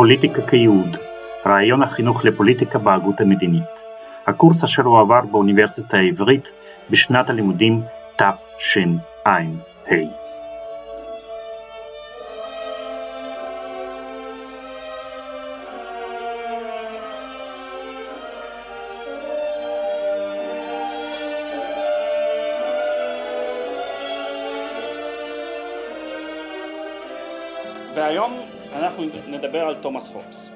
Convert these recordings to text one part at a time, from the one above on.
פוליטיקה כייעוד רעיון החינוך לפוליטיקה בהגות המדינית. הקורס אשר הועבר באוניברסיטה העברית בשנת הלימודים תשע"ה אנחנו נדבר על תומאס הופס.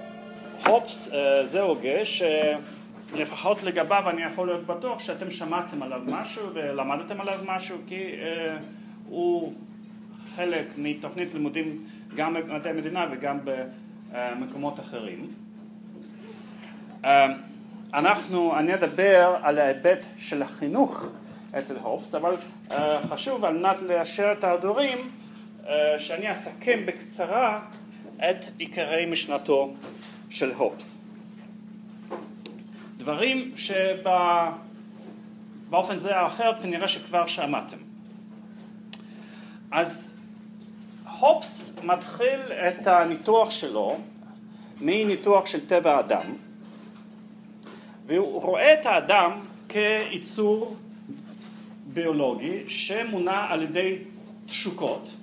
הופס זה הוגה שלפחות לגביו אני יכול להיות בטוח שאתם שמעתם עליו משהו ולמדתם עליו משהו כי הוא חלק מתוכנית לימודים גם במדעי המדינה וגם במקומות אחרים. אנחנו, אני אדבר על ההיבט של החינוך אצל הופס, אבל חשוב על מנת לאשר את ההדורים שאני אסכם בקצרה את עיקרי משנתו של הופס. דברים שבאופן זה או אחר כנראה שכבר שמעתם. אז הופס מתחיל את הניתוח שלו מניתוח של טבע האדם והוא רואה את האדם כיצור ביולוגי שמונע על ידי תשוקות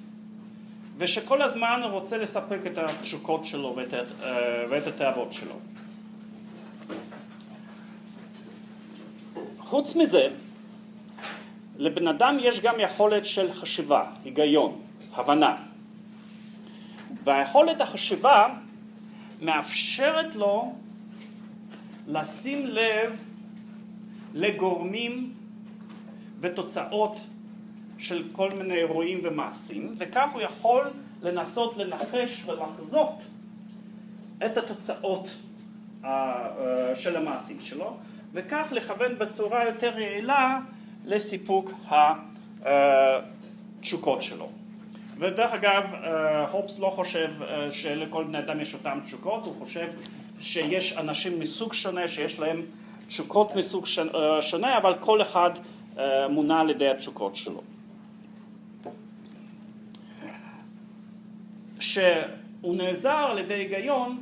ושכל הזמן רוצה לספק את התשוקות שלו ואת, ואת התאוות שלו. חוץ מזה, לבן אדם יש גם יכולת של חשיבה, היגיון, הבנה. והיכולת החשיבה מאפשרת לו לשים לב לגורמים ותוצאות של כל מיני אירועים ומעשים, וכך הוא יכול לנסות לנחש ולחזות את התוצאות של המעשים שלו, וכך לכוון בצורה יותר יעילה לסיפוק התשוקות שלו. ודרך אגב, הופס לא חושב שלכל בני אדם יש אותן תשוקות, הוא חושב שיש אנשים מסוג שונה, שיש להם תשוקות מסוג שונה, אבל כל אחד מונע על ידי התשוקות שלו. שהוא נעזר על ידי היגיון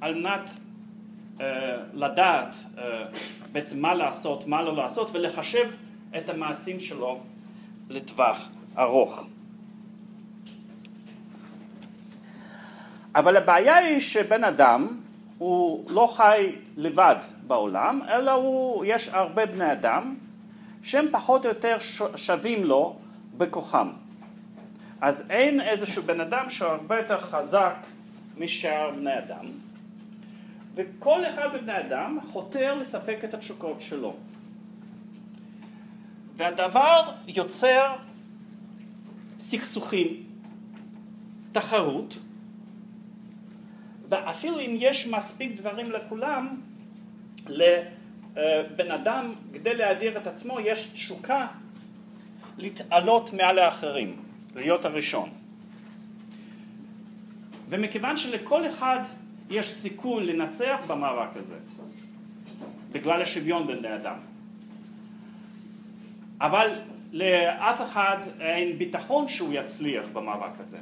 על מנת uh, לדעת uh, בעצם מה לעשות, מה לא לעשות ולחשב את המעשים שלו לטווח ארוך. אבל הבעיה היא שבן אדם הוא לא חי לבד בעולם, אלא הוא, יש הרבה בני אדם שהם פחות או יותר שווים לו בכוחם. אז אין איזשהו בן אדם שהוא הרבה יותר חזק משאר בני אדם, וכל אחד מבני אדם חותר לספק את התשוקות שלו. והדבר יוצר סכסוכים, תחרות, ואפילו אם יש מספיק דברים לכולם, לבן אדם, כדי להדיר את עצמו, יש תשוקה להתעלות מעל האחרים. להיות הראשון. ומכיוון שלכל אחד יש סיכוי לנצח במאבק הזה, בגלל השוויון בין בני אדם, אבל לאף אחד אין ביטחון שהוא יצליח במאבק הזה.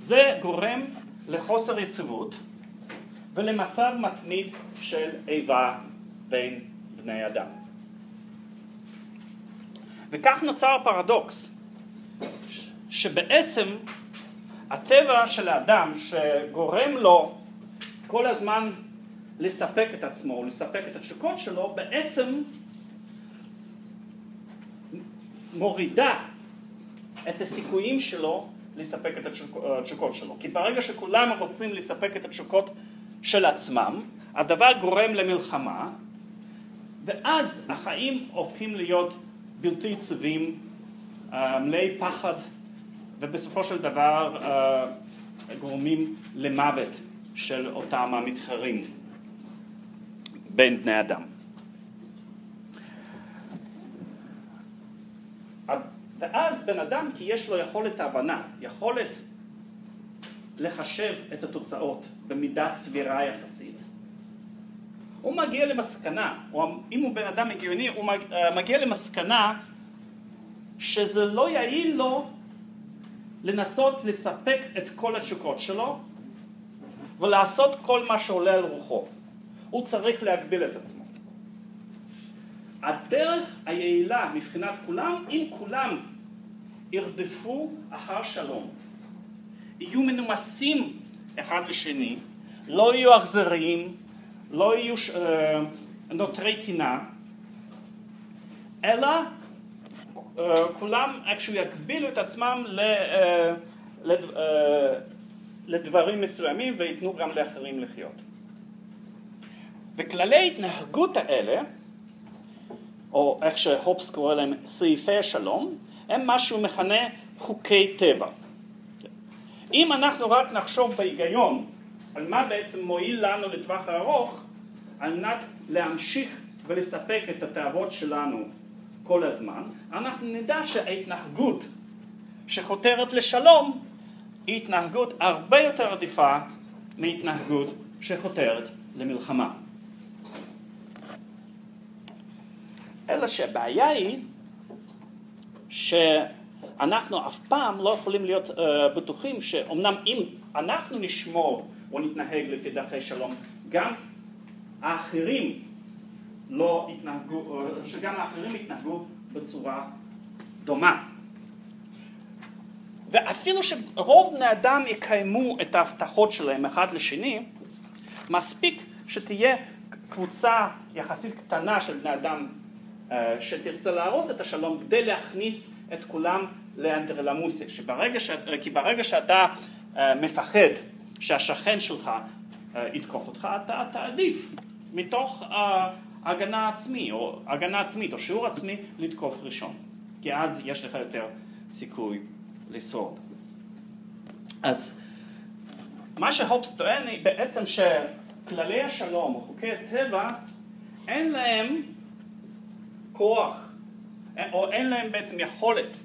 זה גורם לחוסר יציבות ולמצב מתמיד של איבה בין בני אדם. וכך נוצר פרדוקס. שבעצם הטבע של האדם שגורם לו כל הזמן לספק את עצמו, לספק את התשוקות שלו, בעצם מורידה את הסיכויים שלו לספק את התשוקות שלו. כי ברגע שכולם רוצים לספק את התשוקות של עצמם, הדבר גורם למלחמה, ואז החיים הופכים להיות בלתי יציבים, אה, מלאי פחד ובסופו של דבר uh, גורמים למוות של אותם המתחרים בין בני אדם. ואז בן אדם, כי יש לו יכולת הבנה, יכולת לחשב את התוצאות במידה סבירה יחסית, הוא מגיע למסקנה, או אם הוא בן אדם הגיוני, הוא מגיע למסקנה שזה לא יעיל לו לנסות לספק את כל התשוקות שלו, ולעשות כל מה שעולה על רוחו. הוא צריך להגביל את עצמו. הדרך היעילה מבחינת כולם, אם כולם ירדפו אחר שלום, יהיו מנומסים אחד לשני, לא יהיו אכזריים, לא יהיו uh, נותרי טינה, אלא כולם איכשהו יגבילו את עצמם ל, uh, לד, uh, לדברים מסוימים וייתנו גם לאחרים לחיות. וכללי ההתנהגות האלה, או איך שהופס קורא להם סעיפי השלום, הם מה שהוא מכנה חוקי טבע. אם אנחנו רק נחשוב בהיגיון על מה בעצם מועיל לנו לטווח הארוך, על מנת להמשיך ולספק את התאוות שלנו כל הזמן, אנחנו נדע שההתנהגות שחותרת לשלום היא התנהגות הרבה יותר עדיפה מהתנהגות שחותרת למלחמה. אלא שהבעיה היא שאנחנו אף פעם לא יכולים להיות uh, בטוחים שאומנם אם אנחנו נשמור או נתנהג לפי דרכי שלום, גם האחרים לא יתנהגו, uh, שגם האחרים יתנהגו בצורה דומה. ואפילו שרוב בני אדם יקיימו את ההבטחות שלהם אחד לשני, מספיק שתהיה קבוצה יחסית קטנה של בני אדם אה, שתרצה להרוס את השלום כדי להכניס את כולם לאנדרלמוסיה, שברגע ש... כי ברגע שאתה אה, מפחד שהשכן שלך אה, יתקוף אותך, אתה תעדיף מתוך הגנה עצמי, או הגנה עצמית, או שיעור עצמי, לתקוף ראשון, כי אז יש לך יותר סיכוי לשרוד. אז מה שהופס טוען היא בעצם שכללי השלום או חוקי הטבע אין להם כוח, או אין להם בעצם יכולת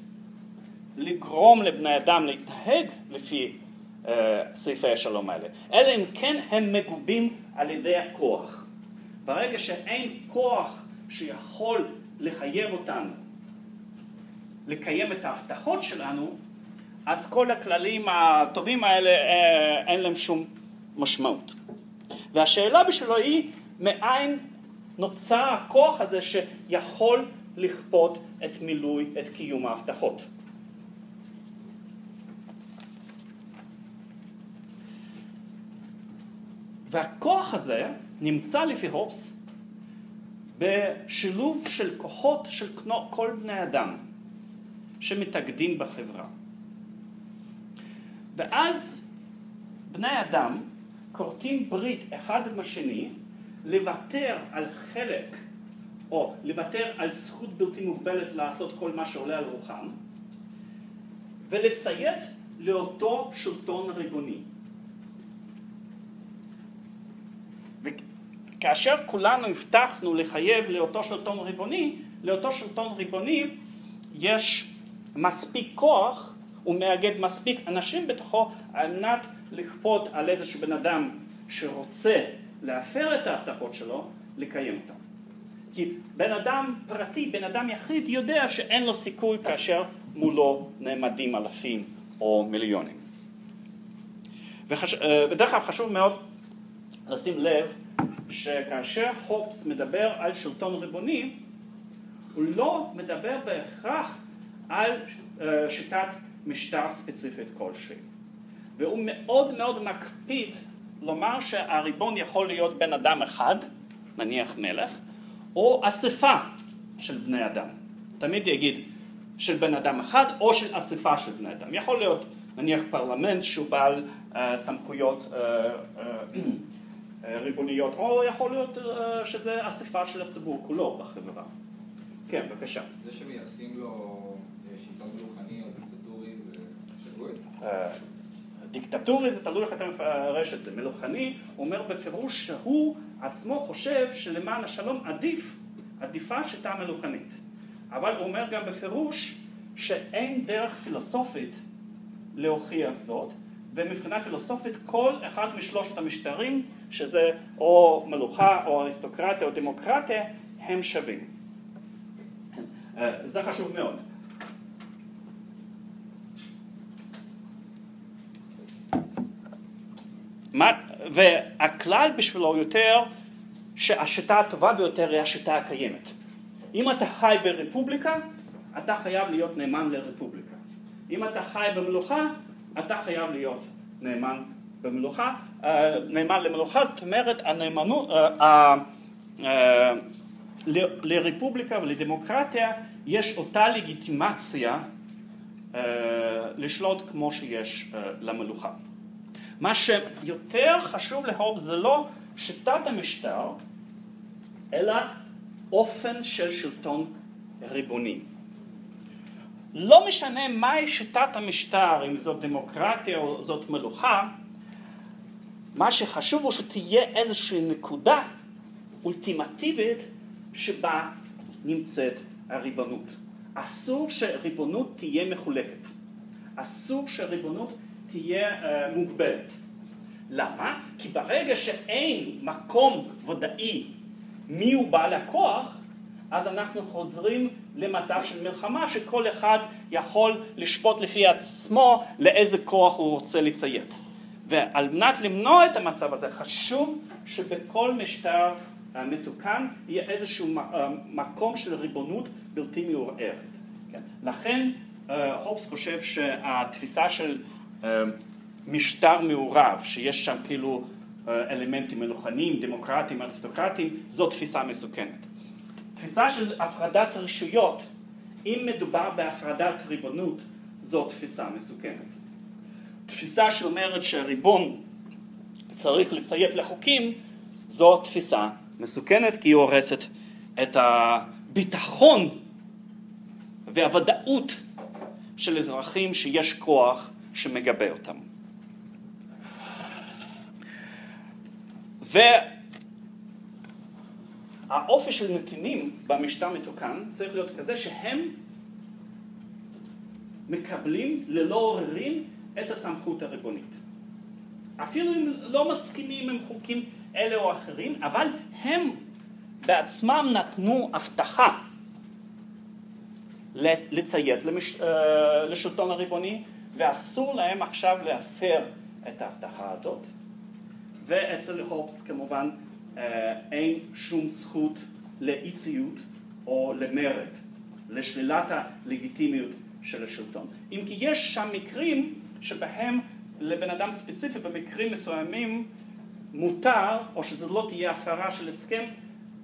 לגרום לבני אדם להתנהג לפי uh, סעיפי השלום האלה, אלא אם כן הם מגובים על ידי הכוח. ברגע שאין כוח שיכול לחייב אותנו לקיים את ההבטחות שלנו, אז כל הכללים הטובים האלה uh, אין להם שום משמעות. והשאלה בשבילו היא מאין נוצר הכוח הזה שיכול לכפות את מילוי, את קיום ההבטחות. והכוח הזה נמצא לפי הופס בשילוב של כוחות של כל בני אדם שמתאגדים בחברה. ואז בני אדם כורתים ברית אחד עם השני לוותר על חלק או לוותר על זכות בלתי מוגבלת לעשות כל מה שעולה על רוחם ולציית לאותו שלטון ריבוני. וכאשר כולנו הבטחנו לחייב לאותו שלטון ריבוני, לאותו שלטון ריבוני יש מספיק כוח, הוא מאגד מספיק אנשים בתוכו על מנת לכפות על איזשהו בן אדם שרוצה להפר את ההבטחות שלו, לקיים אותן. כי בן אדם פרטי, בן אדם יחיד, יודע שאין לו סיכוי כאשר מולו נעמדים אלפים או מיליונים. וחש... אה, ודרך אגב חשוב מאוד לשים לב שכאשר הופס מדבר על שלטון ריבוני, הוא לא מדבר בהכרח על אה, שיטת משטר ספציפית כלשהי. והוא מאוד מאוד מקפיד לומר שהריבון יכול להיות בן אדם אחד, נניח מלך, או אספה של בני אדם. תמיד יגיד של בן אדם אחד או של אספה של בני אדם. יכול להיות נניח פרלמנט שהוא בעל uh, סמכויות uh, uh, ריבוניות, או יכול להיות uh, שזה אספה של הציבור כולו בחברה. כן, בבקשה. זה שמייחסים לו שלטון מלוכני או דיקטטורי זה שגוי? דיקטטורי זה תלוי איך אתה מפרש את זה. מלוכני אומר בפירוש שהוא עצמו חושב שלמען השלום עדיף, עדיפה שיטה מלוכנית. אבל הוא אומר גם בפירוש שאין דרך פילוסופית להוכיח זאת, ומבחינה פילוסופית כל אחד משלושת המשטרים, שזה או מלוכה או אריסטוקרטיה או דמוקרטיה, הם שווים. אה, זה חשוב מאוד. והכלל בשבילו יותר שהשיטה הטובה ביותר היא השיטה הקיימת. אם אתה חי ברפובליקה, אתה חייב להיות נאמן לרפובליקה. אם אתה חי במלוכה, אתה חייב להיות נאמן במלוכה, אה, נאמן למלוכה, זאת אומרת הנאמנות, אה, אה, לרפובליקה ולדמוקרטיה יש אותה לגיטימציה לשלוט כמו שיש למלוכה. מה שיותר חשוב להוב זה לא שיטת המשטר, אלא אופן של שלטון ריבוני. לא משנה מהי שיטת המשטר, אם זאת דמוקרטיה או זאת מלוכה, מה שחשוב הוא שתהיה איזושהי נקודה אולטימטיבית שבה נמצאת הריבונות. אסור שריבונות תהיה מחולקת. אסור שריבונות תהיה uh, מוגבלת. למה? כי ברגע שאין מקום ודאי מי הוא בעל הכוח, אז אנחנו חוזרים למצב של מלחמה שכל אחד יכול לשפוט לפי עצמו לאיזה כוח הוא רוצה לציית. ועל מנת למנוע את המצב הזה חשוב שבכל משטר אה, מתוקן יהיה איזשהו אה, מקום של ריבונות בלתי מעורערת. כן? לכן אה, הופס חושב שהתפיסה של משטר מעורב, שיש שם כאילו אלמנטים מלוכניים, דמוקרטיים, אריסטוקרטיים, זו תפיסה מסוכנת. תפיסה של הפרדת רשויות, אם מדובר בהפרדת ריבונות, זו תפיסה מסוכנת. תפיסה שאומרת שהריבון צריך לציית לחוקים, זו תפיסה מסוכנת כי היא הורסת את הביטחון והוודאות של אזרחים שיש כוח שמגבה אותם. והאופי של נתינים במשטר מתוקן צריך להיות כזה שהם מקבלים ללא עוררין את הסמכות הריבונית. אפילו אם לא מסכימים עם חוקים אלה או אחרים, אבל הם בעצמם נתנו הבטחה לציית למש... אה, לשלטון הריבוני, ואסור להם עכשיו להפר את ההבטחה הזאת. ואצל הופס כמובן אין שום זכות לאי ציות או למרד, לשלילת הלגיטימיות של השלטון. אם כי יש שם מקרים שבהם לבן אדם ספציפי במקרים מסוימים מותר, או שזו לא תהיה הפרה של הסכם,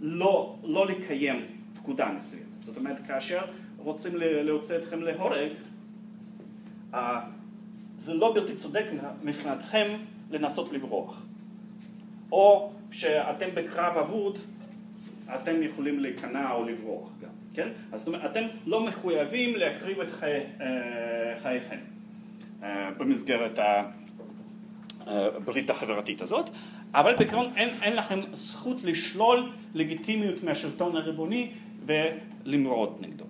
לא, לא לקיים פקודה מסוימת. זאת אומרת, כאשר רוצים להוציא אתכם להורג, זה לא בלתי צודק מבחינתכם לנסות לברוח. או כשאתם בקרב אבוד, אתם יכולים להיכנע או לברוח גם, כן? אז זאת אומרת, אתם לא מחויבים להקריב את חי, אה, חייכם. אה, במסגרת הברית החברתית הזאת, אבל בעיקרון אין, אין לכם זכות לשלול לגיטימיות מהשלטון הריבוני ולמרוד נגדו.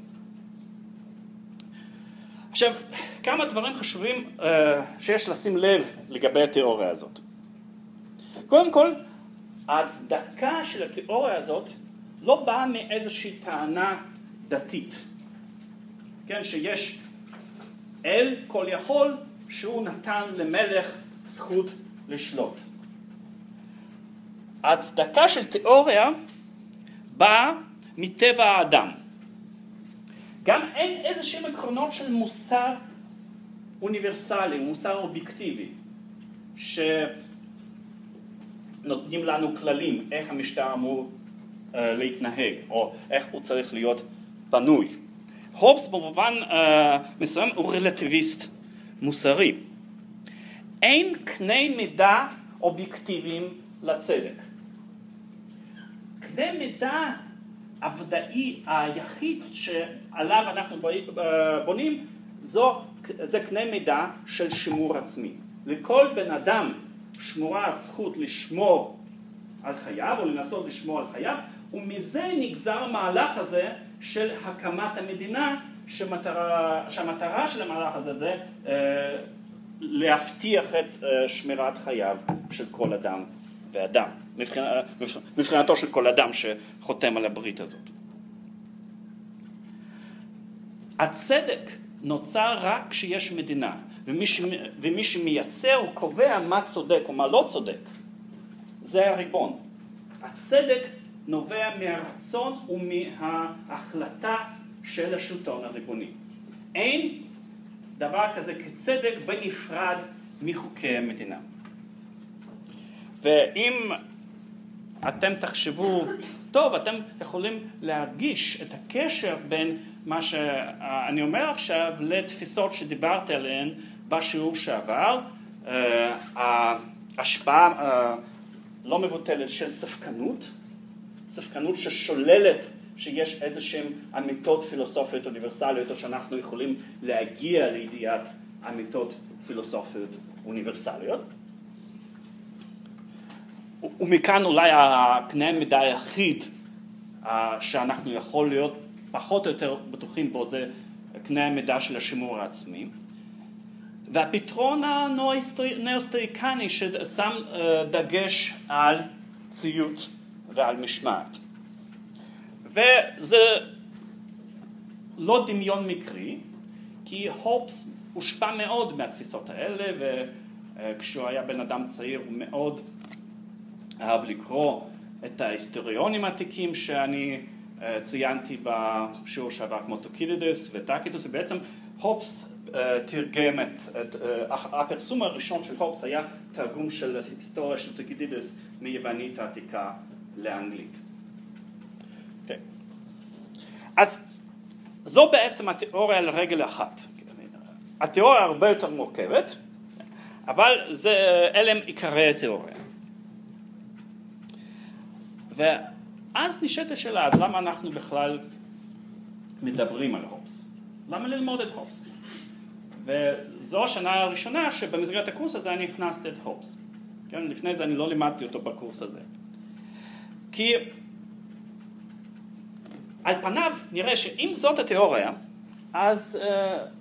עכשיו, כמה דברים חשובים שיש לשים לב לגבי התיאוריה הזאת. קודם כל, ההצדקה של התיאוריה הזאת לא באה מאיזושהי טענה דתית, כן, שיש אל כל יכול שהוא נתן למלך זכות לשלוט. ההצדקה של תיאוריה באה מטבע האדם. גם אין איזה שהם עקרונות של מוסר אוניברסלי, מוסר אובייקטיבי, שנותנים לנו כללים איך המשטר אמור uh, להתנהג, או איך הוא צריך להיות בנוי. הובס במובן uh, מסוים הוא רלטיביסט מוסרי. אין קנה מידה אובייקטיביים לצדק. קנה מידה הוודאי היחיד שעליו אנחנו אה, בונים זו, זה קנה מידה של שימור עצמי. לכל בן אדם שמורה הזכות לשמור על חייו או לנסות לשמור על חייו ומזה נגזר המהלך הזה של הקמת המדינה שמטרה, שהמטרה של המהלך הזה זה אה, להבטיח את אה, שמירת חייו של כל אדם ואדם, מבחינת, מבחינתו של כל אדם שחותם על הברית הזאת. הצדק נוצר רק כשיש מדינה, ומי, ש... ומי שמייצר קובע מה צודק או מה לא צודק, זה הריבון. הצדק נובע מהרצון ומההחלטה של השלטון הריבוני. אין דבר כזה כצדק בנפרד מחוקי המדינה. ואם אתם תחשבו, טוב, אתם יכולים להרגיש את הקשר בין מה שאני אומר עכשיו לתפיסות שדיברתי עליהן בשיעור שעבר, אה, ההשפעה אה, לא מבוטלת של ספקנות, ספקנות ששוללת שיש איזה שהן אמיתות פילוסופיות אוניברסליות או שאנחנו יכולים להגיע לידיעת אמיתות פילוסופיות אוניברסליות. ומכאן אולי הקנה מידה היחיד אה, שאנחנו יכול להיות פחות או יותר בטוחים בו זה קנה המידה של השימור העצמי. והפתרון הנאוסטריקני ששם אה, דגש על ציות ועל משמעת. וזה לא דמיון מקרי, כי הופס הושפע מאוד מהתפיסות האלה, וכשהוא היה בן אדם צעיר הוא מאוד אהב לקרוא את ההיסטוריונים העתיקים שאני ציינתי בשיעור שעבר כמו טוקידידס וטקיטוס, ובעצם הובס אה, תרגם את, אה, הפרסום הראשון של הובס היה תרגום של היסטוריה של טוקידידס מיוונית העתיקה לאנגלית. Okay. כן. אז זו בעצם התיאוריה על רגל אחת. התיאוריה הרבה יותר מורכבת, אבל זה, אלה הם עיקרי התיאוריה. ואז נשאלת השאלה, אז למה אנחנו בכלל מדברים על הופס? למה ללמוד את הופס? וזו השנה הראשונה שבמסגרת הקורס הזה אני הכנסתי את הופס. כן? לפני זה אני לא לימדתי אותו בקורס הזה. כי על פניו נראה שאם זאת התיאוריה, אז uh,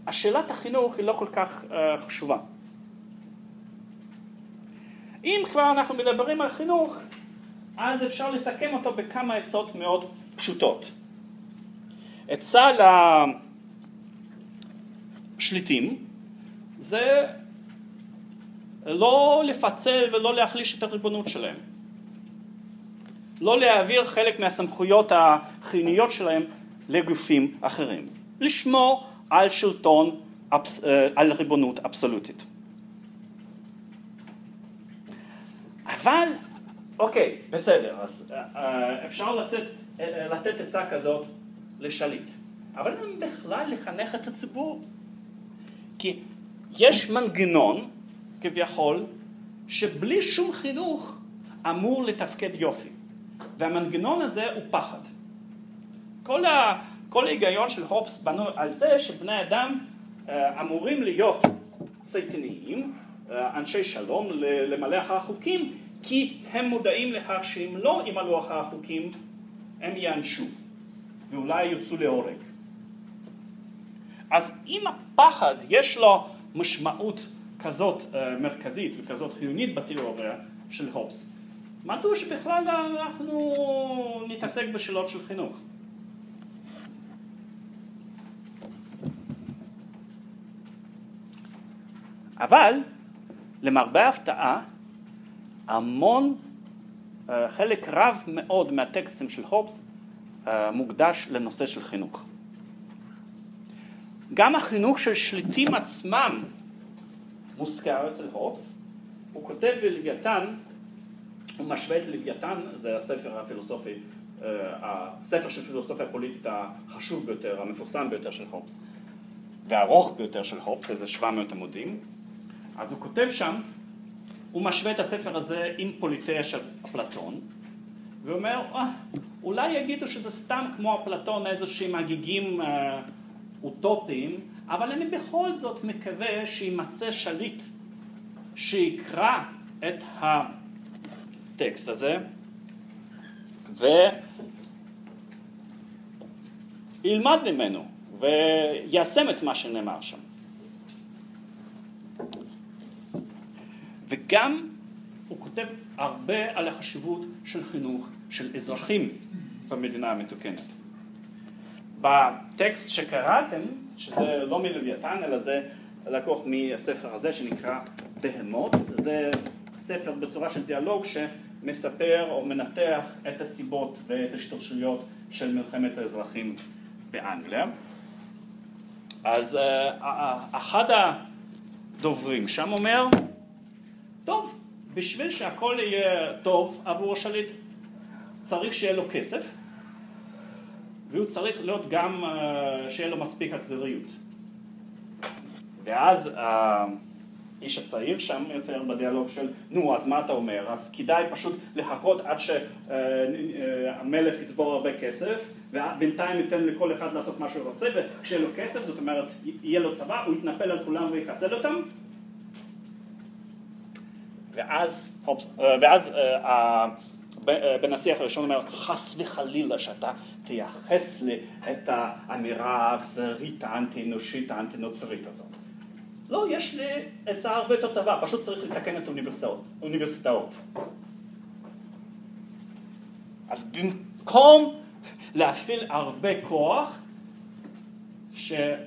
השאלת החינוך היא לא כל כך uh, חשובה. אם כבר אנחנו מדברים על חינוך, אז אפשר לסכם אותו בכמה עצות מאוד פשוטות. עצה לשליטים זה לא לפצל ולא להחליש את הריבונות שלהם. לא להעביר חלק מהסמכויות החיוניות שלהם לגופים אחרים. לשמור על שלטון, אה, על ריבונות אבסולוטית. אבל אוקיי, בסדר, אז אה, אה, אפשר לצאת, אה, לתת עצה כזאת לשליט, אבל אין בכלל לחנך את הציבור. כי יש מנגנון, כביכול, שבלי שום חינוך אמור לתפקד יופי. והמנגנון הזה הוא פחד. כל, ה, כל ההיגיון של הופס בנוי על זה שבני אדם אמורים להיות צייתניים, אנשי שלום, למלא אחר החוקים, כי הם מודעים לכך שאם לא ימלאו אחר החוקים, הם ייענשו, ואולי יוצאו להורג. אז אם הפחד יש לו משמעות כזאת uh, מרכזית וכזאת חיונית בתיאוריה של הופס, מדוע שבכלל אנחנו נתעסק בשאלות של חינוך? אבל למרבה ההפתעה המון, אה, חלק רב מאוד מהטקסטים של הובס אה, מוקדש לנושא של חינוך. גם החינוך של שליטים עצמם מוזכר אצל הובס, הוא כותב בלוויתן, הוא משווה את לוויתן, זה הספר הפילוסופי, אה, הספר של פילוסופיה פוליטית החשוב ביותר, המפורסם ביותר של הובס, והארוך ביותר של הובס, איזה 700 עמודים, אז הוא כותב שם הוא משווה את הספר הזה עם פוליטאה של אפלטון, ואומר, אה, אולי יגידו שזה סתם כמו אפלטון, איזה שהם הגיגים אה, אוטופיים, אבל אני בכל זאת מקווה שימצא שליט שיקרא את הטקסט הזה, וילמד ממנו, ויישם את מה שנאמר שם. וגם הוא כותב הרבה על החשיבות של חינוך של אזרחים במדינה המתוקנת. בטקסט שקראתם, שזה לא מלוויתן, אלא זה לקוח מהספר הזה שנקרא בהמות, זה ספר בצורה של דיאלוג שמספר או מנתח את הסיבות ואת השתלשלויות של מלחמת האזרחים באנגליה. אז אה, אחד הדוברים שם אומר, טוב, בשביל שהכל יהיה טוב עבור השליט צריך שיהיה לו כסף והוא צריך להיות גם אה, שיהיה לו מספיק אכזריות. ואז האיש הצעיר שם יותר בדיאלוג של נו אז מה אתה אומר אז כדאי פשוט לחכות עד שהמלך אה, יצבור הרבה כסף ובינתיים ניתן לכל אחד לעשות מה שהוא רוצה וכשיהיה לו כסף זאת אומרת יהיה לו צבא הוא יתנפל על כולם ויחסל אותם ואז, אה, ואז בן השיח הראשון אומר חס וחלילה שאתה תייחס לי את האמירה האכזרית האנטי אנושית האנטי נוצרית הזאת לא, יש לי עצה הרבה יותר טובה, פשוט צריך לתקן את האוניברסיטאות. אז במקום להפעיל הרבה כוח, שזה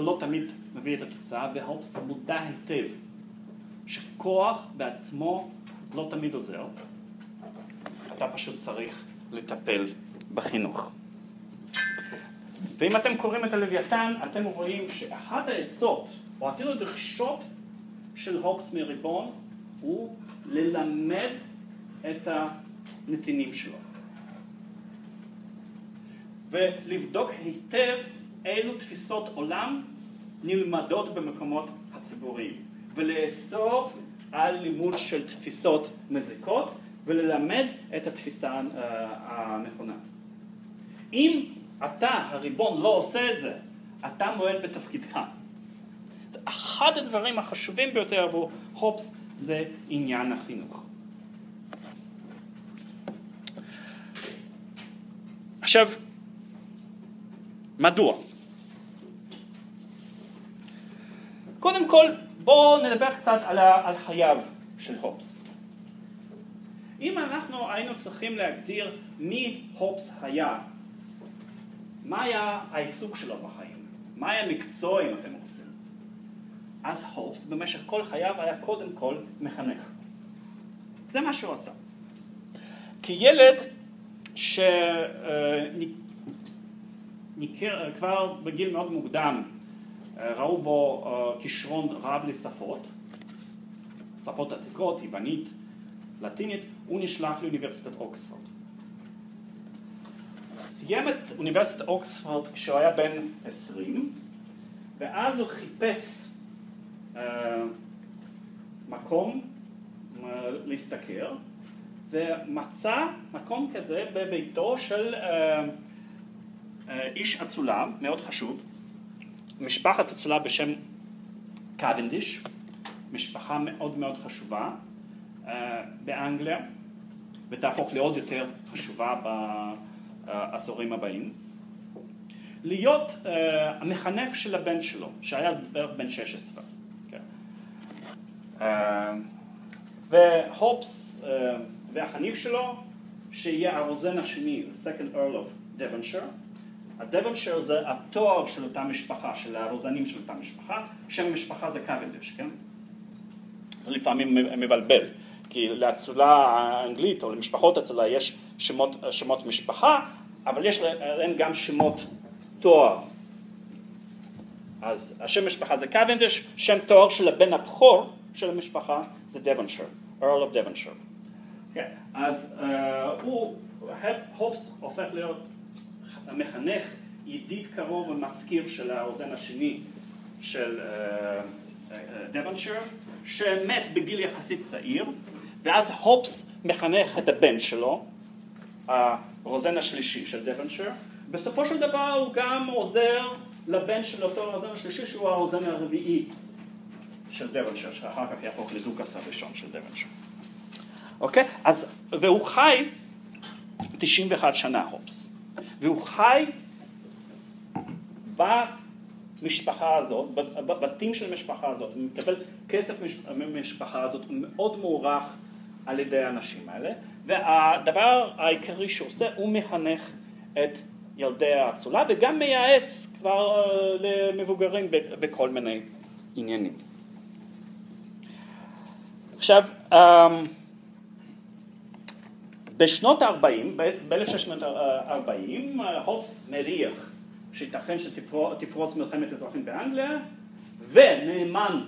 לא תמיד מביא את התוצאה, והופס מודע היטב שכוח בעצמו לא תמיד עוזר, אתה פשוט צריך לטפל בחינוך. ואם אתם קוראים את הלוויתן, אתם רואים שאחת העצות, או אפילו דרישות של הוקס מריבון, הוא ללמד את הנתינים שלו. ולבדוק היטב אילו תפיסות עולם נלמדות במקומות הציבוריים, ולאסור על לימוד של תפיסות מזיקות, וללמד את התפיסה אה, הנכונה. אם אתה, הריבון, לא עושה את זה, אתה מועד בתפקידך. זה אחד הדברים החשובים ביותר עבור הופס זה עניין החינוך. עכשיו, מדוע? קודם כל, בואו נדבר קצת על, על חייו של הופס. אם אנחנו היינו צריכים להגדיר מי הופס היה מה היה העיסוק שלו בחיים? מה היה מקצוע אם אתם רוצים? אז הופס במשך כל חייו היה קודם כל מחנך. זה מה שהוא עשה. כילד שכבר בגיל מאוד מוקדם אה, ראו בו אה, כישרון רב לשפות, שפות עתיקות, יוונית, לטינית, הוא נשלח לאוניברסיטת אוקספורד. סיים את אוניברסיטת אוקספורד כשהוא היה בן 20, ואז הוא חיפש uh, מקום להשתכר, ומצא מקום כזה בביתו של איש אצולה, מאוד חשוב, משפחת אצולה בשם קוונדיש, משפחה מאוד מאוד חשובה uh, באנגליה, ותהפוך לעוד יותר חשובה ב... העשורים הבאים, להיות uh, המחנך של הבן שלו, שהיה אז בערך בן 16. כן. Uh, והופס uh, והחניך שלו, שיהיה הרוזן השני, the second earl of Devonshire. הדבנשר זה התואר של אותה משפחה, של הרוזנים של אותה משפחה, שם המשפחה זה קוונדיש, כן? זה לפעמים מבלבל. כי לאצולה האנגלית או למשפחות אצולה יש שמות, שמות משפחה, אבל יש להם גם שמות תואר. אז השם משפחה זה קוונדיש, שם תואר של הבן הבכור של המשפחה זה דבנשר, Earl of Devonshire. כן, אז uh, הוא, הופס הופך להיות המחנך, ידיד קרוב ומזכיר של האוזן השני של דבנשר, uh, uh, שמת בגיל יחסית צעיר, ואז הופס מחנך את הבן שלו, הרוזן השלישי של דבנשר, בסופו של דבר הוא גם עוזר לבן של אותו הרוזן השלישי שהוא הרוזן הרביעי של דבנשר, שאחר כך יהפוך לדוכס הראשון של דבנשר. אוקיי? אז, והוא חי 91 שנה הופס, והוא חי במשפחה הזאת, בבתים של המשפחה הזאת, הוא מקבל כסף ממשפחה הזאת, הוא מאוד מוערך על ידי האנשים האלה, והדבר העיקרי שהוא עושה, הוא מחנך את ילדי האצולה וגם מייעץ כבר למבוגרים בכל מיני עניינים. עכשיו, אמ, בשנות ה-40, ב-1640, הופס מריח שייתכן שתפרוץ מלחמת אזרחים באנגליה, ונאמן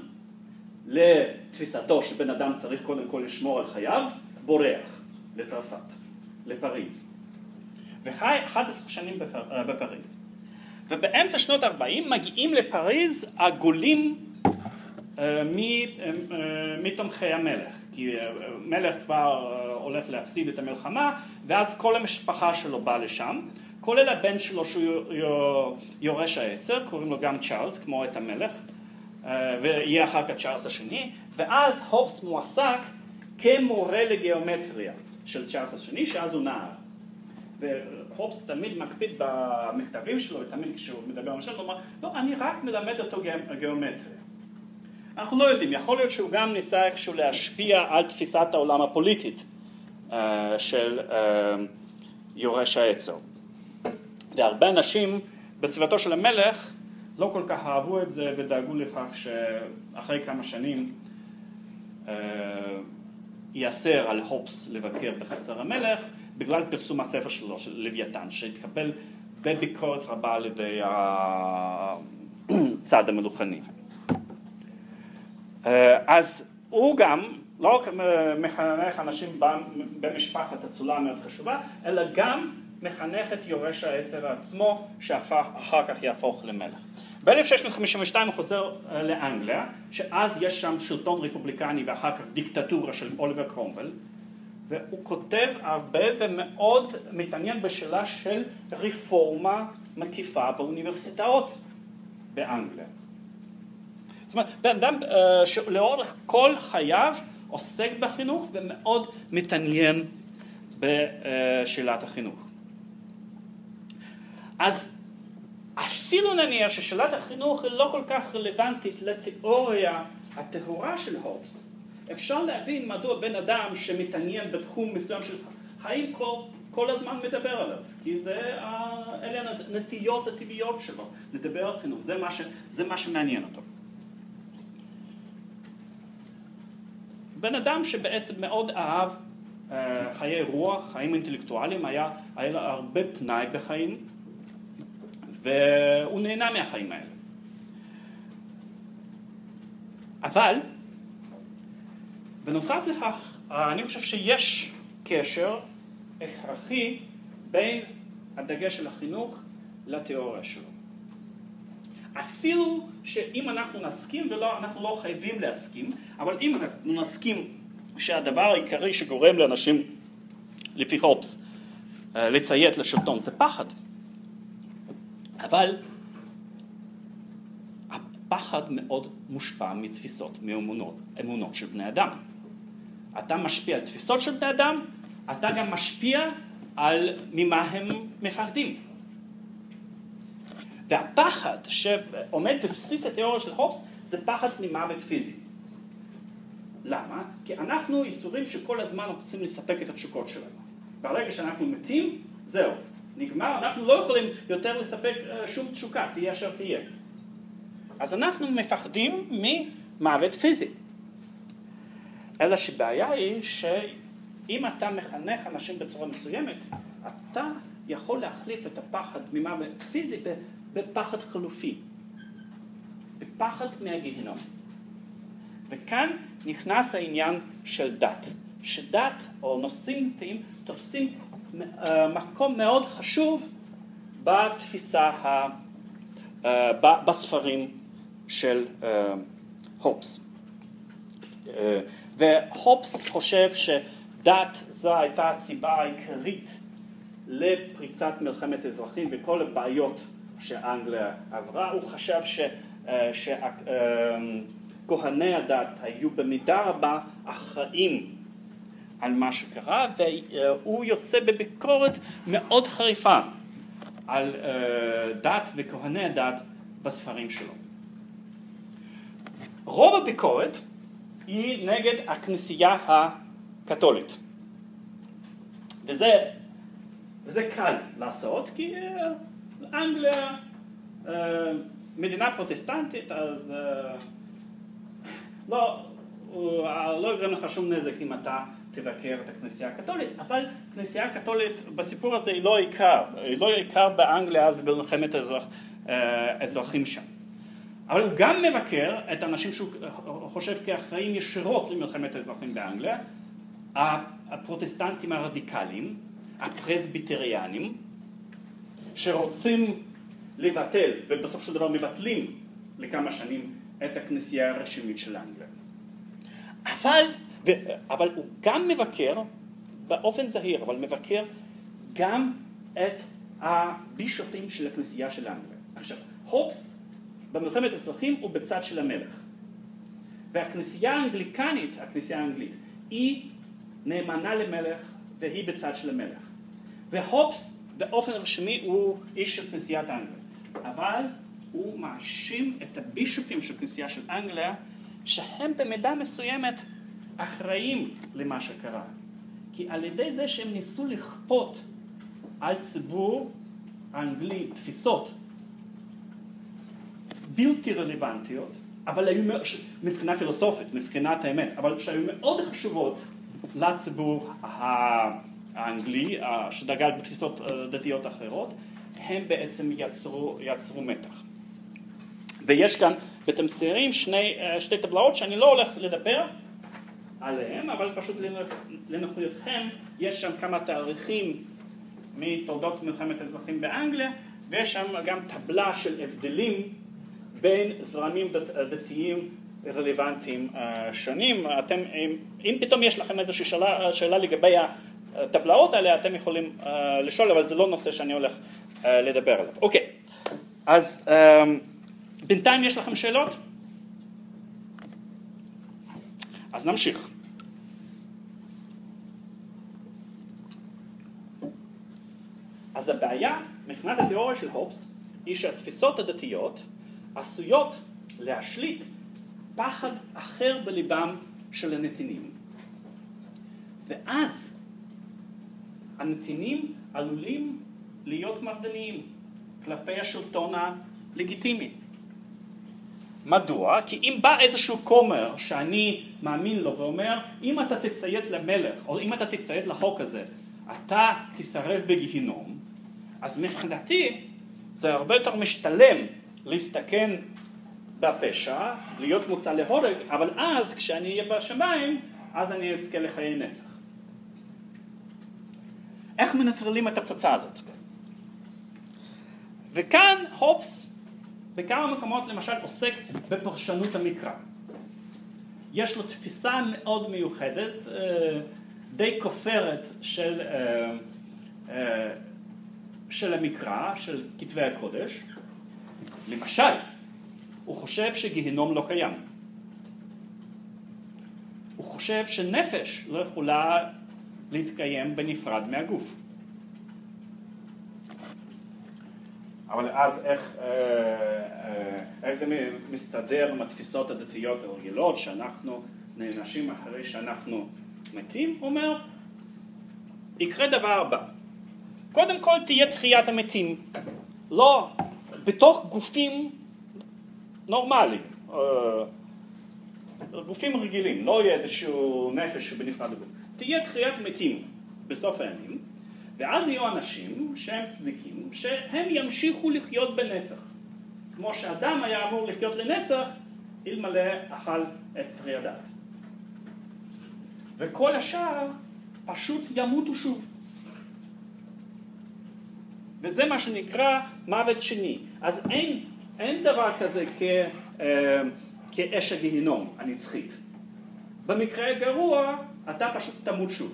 לתפיסתו שבן אדם צריך קודם כל לשמור על חייו, בורח לצרפת, לפריז. וחי 11 שנים בפר, בפריז. ובאמצע שנות ה-40 מגיעים לפריז הגולים אה, אה, מתומכי המלך, כי אה, מלך כבר הולך להפסיד את המלחמה ואז כל המשפחה שלו באה לשם, כולל הבן שלו שהוא יורש העצר, קוראים לו גם צ'ארלס כמו את המלך ויהיה אחר כך צ'ארלס השני ואז הופס מועסק כמורה לגיאומטריה של צ'ארלס השני שאז הוא נער. והופס תמיד מקפיד במכתבים שלו ותמיד כשהוא מדבר על המשל הוא אומר לא אני רק מלמד אותו גיאומטריה. אנחנו לא יודעים, יכול להיות שהוא גם ניסה איכשהו להשפיע על תפיסת העולם הפוליטית של uh, יורש העצר. והרבה אנשים בסביבתו של המלך לא כל כך אהבו את זה ודאגו לכך שאחרי כמה שנים uh, ייאסר על הופס לבקר בחצר המלך בגלל פרסום הספר שלו, של לוויתן, שהתקבל בביקורת רבה על ידי הצד המלוכני. אה, אז הוא גם לא רק מחנך אנשים במשפחת אצולה מאוד חשובה, אלא גם מחנך את יורש העצר עצמו, שאחר כך יהפוך למלך. ב-1652 הוא חוזר אה, לאנגליה, שאז יש שם שלטון רפובליקני ואחר כך דיקטטורה של אוליבר קרומבל, והוא כותב הרבה ומאוד מתעניין בשאלה של רפורמה מקיפה באוניברסיטאות באנגליה. זאת אומרת, בן אדם uh, שלאורך כל חייו עוסק בחינוך ומאוד מתעניין בשאלת החינוך. אז אפילו נניח ששאלת החינוך היא לא כל כך רלוונטית לתיאוריה הטהורה של הובס, אפשר להבין מדוע בן אדם שמתעניין בתחום מסוים של חיים כל, כל הזמן מדבר עליו, כי זה, אלה הנטיות הטבעיות שלו, לדבר על חינוך, זה מה, ש, זה מה שמעניין אותו. בן אדם שבעצם מאוד אהב אה, חיי רוח, חיים אינטלקטואליים, היה, היה לו הרבה פנאי בחיים, והוא נהנה מהחיים האלה. אבל, בנוסף לכך, אני חושב שיש קשר הכרחי בין הדגש של החינוך לתיאוריה שלו. אפילו שאם אנחנו נסכים, ואנחנו לא חייבים להסכים, אבל אם אנחנו נסכים שהדבר העיקרי שגורם לאנשים, לפי הופס, אה, לציית לשלטון זה פחד, אבל הפחד מאוד מושפע מתפיסות, מאמונות, אמונות של בני אדם. אתה משפיע על תפיסות של בני אדם, אתה גם משפיע על ממה הם מפחדים. והפחד שעומד בבסיס התיאוריה של הופס זה פחד ממוות פיזי. למה? כי אנחנו יצורים שכל הזמן רוצים לספק את התשוקות שלנו. ברגע שאנחנו מתים, זהו, נגמר, אנחנו לא יכולים יותר לספק אה, שום תשוקה, תהיה אשר תהיה. אז אנחנו מפחדים ממוות פיזי. אלא שבעיה היא שאם אתה מחנך אנשים בצורה מסוימת, אתה יכול להחליף את הפחד ממוות פיזי בפחד חלופי, בפחד מהגיהנום. וכאן נכנס העניין של דת, שדת או נושאים תופסים אה, מקום מאוד חשוב בתפיסה, ה, אה, בספרים של אה, הופס. והופס חושב שדת זו הייתה הסיבה העיקרית לפריצת מלחמת אזרחים וכל הבעיות שאנגליה עברה, הוא חשב ש, אה, שכהני הדת היו במידה רבה אחראים על מה שקרה והוא יוצא בביקורת מאוד חריפה על אה, דת וכהני הדת בספרים שלו. רוב הביקורת היא נגד הכנסייה הקתולית וזה וזה קל לעשות, כי אה, אנגליה אה, מדינה פרוטסטנטית, אז אה, לא, לא יגרם לך שום נזק אם אתה תבקר את הכנסייה הקתולית, אבל כנסייה הקתולית בסיפור הזה היא לא עיקר, היא לא עיקר באנגליה אז במלחמת האזרחים שם. אבל הוא גם מבקר את האנשים שהוא חושב כאחראים ישירות למלחמת האזרחים באנגליה, הפרוטסטנטים הרדיקליים, הפרסביטריאנים, שרוצים לבטל, ובסופו של דבר מבטלים לכמה שנים את הכנסייה הרשמית של אנגליה. אבל, ו, אבל הוא גם מבקר, באופן זהיר, אבל מבקר גם את הבישופים של הכנסייה של אנגליה. עכשיו, הופס במלחמת האזרחים הוא בצד של המלך. והכנסייה האנגליקנית, הכנסייה האנגלית, היא נאמנה למלך והיא בצד של המלך. והופס באופן רשמי הוא איש של כנסיית אנגליה. אבל הוא מאשים את הבישופים של כנסייה של אנגליה שהם במידה מסוימת אחראים למה שקרה. כי על ידי זה שהם ניסו לכפות על ציבור האנגלי תפיסות בלתי רלוונטיות, אבל היו מבחינה פילוסופית, מבחינת האמת, אבל שהיו מאוד חשובות לציבור האנגלי, שדגל בתפיסות אה, דתיות אחרות, הם בעצם יצרו, יצרו מתח. ויש כאן בתמסירים שני, אה, שתי טבלאות שאני לא הולך לדבר עליהם, אבל פשוט לנוחיותכם יש שם כמה תאריכים מתולדות מלחמת האזרחים באנגליה, ויש שם גם טבלה של הבדלים בין זרמים דת, דתיים רלוונטיים אה, שונים. אתם, אם, אם פתאום יש לכם איזושהי שאלה, שאלה לגבי הטבלאות האלה, אתם יכולים uh, לשאול, אבל זה לא נושא שאני הולך uh, לדבר עליו. אוקיי, אז um, בינתיים יש לכם שאלות? אז נמשיך. אז הבעיה מבחינת התיאוריה של הופס היא שהתפיסות הדתיות עשויות להשליט פחד אחר בליבם של הנתינים. ואז הנתינים עלולים להיות מרדניים כלפי השלטון הלגיטימי. מדוע? כי אם בא איזשהו כומר שאני מאמין לו ואומר אם אתה תציית למלך או אם אתה תציית לחוק הזה אתה תסרב בגיהינום אז מבחינתי זה הרבה יותר משתלם להסתכן בפשע, להיות מוצא להורג, אבל אז כשאני אהיה בשמיים אז אני אזכה לחיי נצח. איך מנטרלים את הפצצה הזאת? וכאן הופס בכמה מקומות למשל עוסק בפרשנות המקרא. יש לו תפיסה מאוד מיוחדת, אה, די כופרת של, אה, אה, של המקרא, של כתבי הקודש. למשל, הוא חושב שגיהינום לא קיים. הוא חושב שנפש לא יכולה להתקיים בנפרד מהגוף. אבל אז איך, אה, אה, איך זה מסתדר עם התפיסות הדתיות הרגילות שאנחנו נענשים אחרי שאנחנו מתים? הוא אומר, יקרה דבר הבא. קודם כל תהיה תחיית המתים. לא, בתוך גופים נורמליים, אה, גופים רגילים, לא יהיה איזשהו נפש שבנפרד הגוף. תהיה תחיית מתים בסוף הימים, ואז יהיו אנשים שהם צדיקים, שהם ימשיכו לחיות בנצח. כמו שאדם היה אמור לחיות לנצח, אלמלא אכל את פרי הדת. וכל השאר פשוט ימותו שוב. וזה מה שנקרא מוות שני. אז אין, אין דבר כזה כ, אה, כאש הגיהינום הנצחית. במקרה הגרוע, אתה פשוט תמות שוב.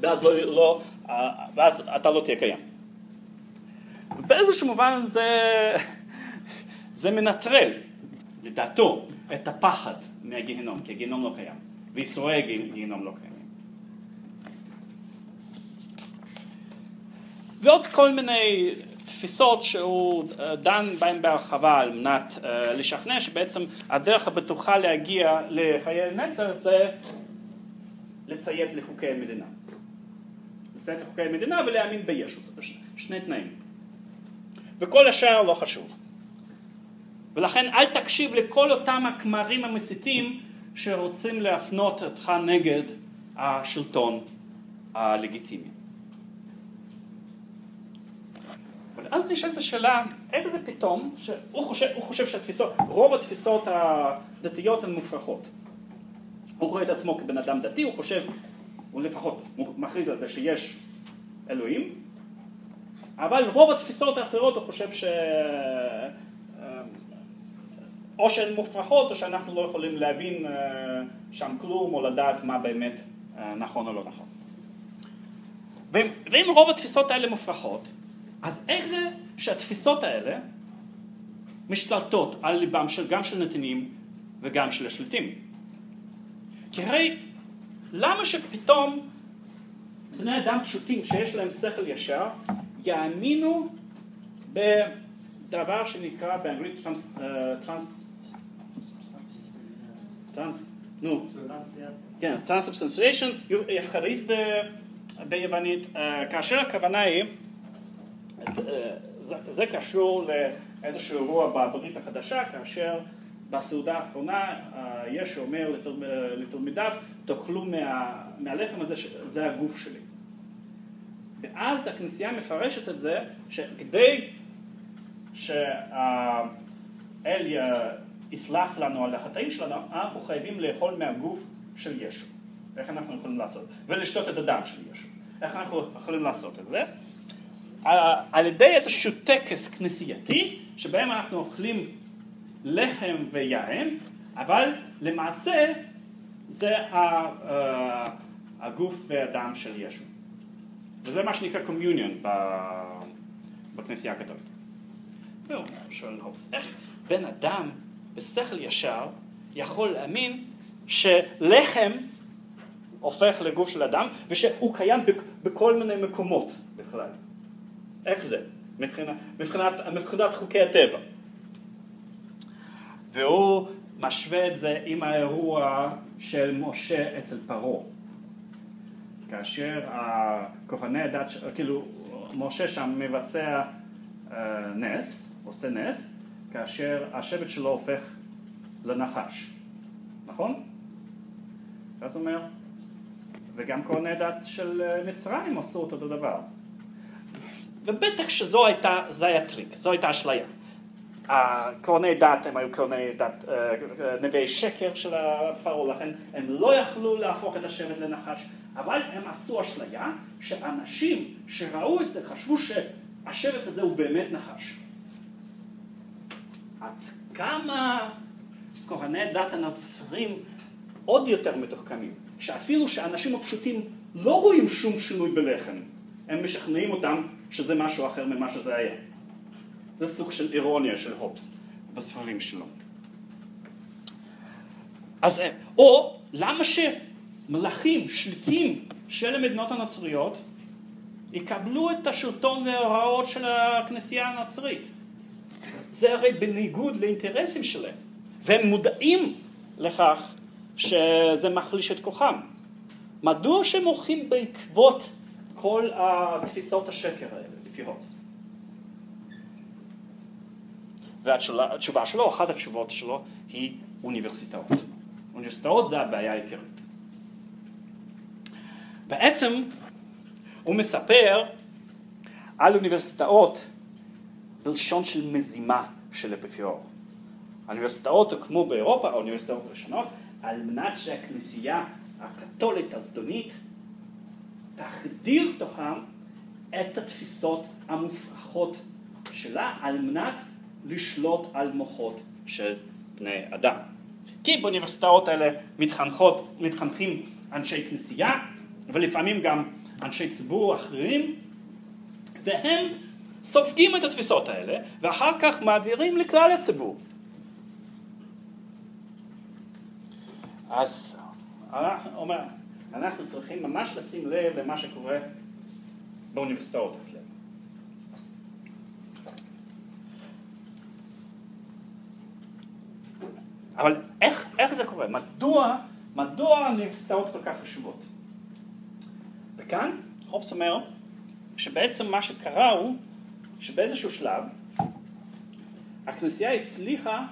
ואז, לא, לא, ואז אתה לא תהיה קיים. באיזשהו מובן זה, זה מנטרל, לדעתו, את הפחד מהגיהנום, כי הגיהנום לא קיים, וייסורי הגיהנום לא קיימים. ועוד כל מיני תפיסות שהוא אה, דן בהן בהרחבה על מנת אה, לשכנע שבעצם הדרך הבטוחה להגיע לחיי נצר זה לציית לחוקי המדינה. לציית לחוקי המדינה ולהאמין בישו, זה שני תנאים. וכל השאר לא חשוב. ולכן אל תקשיב לכל אותם הכמרים המסיתים שרוצים להפנות אותך נגד השלטון הלגיטימי. אבל אז נשאלת השאלה, איך זה פתאום, שהוא חושב, חושב שהתפיסות, רוב התפיסות הדתיות הן מופרכות. הוא רואה את עצמו כבן אדם דתי, הוא חושב, הוא לפחות מכריז על זה שיש אלוהים, אבל רוב התפיסות האחרות הוא חושב ש... או שהן מופרכות או שאנחנו לא יכולים להבין אה, שם כלום או לדעת מה באמת אה, נכון או לא נכון. ואם, ואם רוב התפיסות האלה מופרכות, אז איך זה שהתפיסות האלה משתלטות על ליבם של, גם של נתינים וגם של השליטים? כי הרי למה שפתאום בני אדם פשוטים שיש להם שכל ישר יאמינו בדבר שנקרא באנגלית trans, אה, trans, trans, נו, כן, transubstantiation, אבכריסט ביוונית, אה, כאשר הכוונה היא, זה, אה, זה, זה קשור לאיזשהו אירוע בברית החדשה, כאשר בסעודה האחרונה אה, ישו אומר לתל, לתלמידיו, תאכלו מה, מהלחם הזה, זה הגוף שלי. ואז הכנסייה מפרשת את זה, שכדי שהאל יסלח לנו על החטאים שלנו, אנחנו חייבים לאכול מהגוף של ישו. איך אנחנו יכולים לעשות? ולשתות את הדם של ישו. איך אנחנו יכולים לעשות את זה? על ידי איזשהו טקס כנסייתי, שבהם אנחנו אוכלים לחם ויין, אבל למעשה זה הגוף והדם של ישו. וזה מה שנקרא קומיוניון בכנסייה הקתולית. והוא שואל הובס, איך בן אדם בשכל ישר יכול להאמין שלחם הופך לגוף של אדם ושהוא קיים בכל מיני מקומות בכלל? איך זה? מבחינת, מבחינת, חוקי הטבע. והוא משווה את זה עם האירוע של משה אצל פרעה. כאשר הכהני הדת, כאילו משה שם מבצע נס, עושה נס, כאשר השבט שלו הופך לנחש, נכון? אז הוא אומר, וגם כהני דת של מצרים עשו אותו דבר. ובטח שזו הייתה, זה היה טריק, זו הייתה אשליה. הכהני דת הם היו כהני דת, נביאי שקר של הפרעה, לכן הם לא יכלו להפוך את השבט לנחש, אבל הם עשו אשליה שאנשים שראו את זה חשבו שהשבט הזה הוא באמת נחש. עד כמה כהני דת הנוצרים עוד יותר מתוחכמים, שאפילו שאנשים הפשוטים לא רואים שום שינוי בלחם, הם משכנעים אותם שזה משהו אחר ממה שזה היה. זה סוג של אירוניה של הופס בספרים שלו. אז, או למה שמלכים, שליטים של המדינות הנוצריות יקבלו את השלטון וההוראות של הכנסייה הנוצרית? זה הרי בניגוד לאינטרסים שלהם, והם מודעים לכך שזה מחליש את כוחם. מדוע שהם הולכים בעקבות כל התפיסות השקר האלה, לפי הובס? והתשובה שלו, אחת התשובות שלו, היא אוניברסיטאות. אוניברסיטאות זה הבעיה העיקרית. בעצם הוא מספר על אוניברסיטאות בלשון של מזימה של אפיפיור. האוניברסיטאות הוקמו באירופה, האוניברסיטאות הראשונות, על מנת שהכנסייה הקתולית הזדונית תחדיר תוכם את התפיסות המופרכות שלה על מנת לשלוט על מוחות של בני אדם. כי באוניברסיטאות האלה מתחנכות, מתחנכים אנשי כנסייה ולפעמים גם אנשי ציבור אחרים והם סופגים את התפיסות האלה ואחר כך מעבירים לכלל הציבור. אז אומר, אנחנו צריכים ממש לשים לב למה שקורה באוניברסיטאות אצלנו. אבל איך, איך זה קורה? מדוע, מדוע האוניברסיטאות כל כך חשובות? וכאן הופס אומר שבעצם מה שקרה הוא שבאיזשהו שלב הכנסייה הצליחה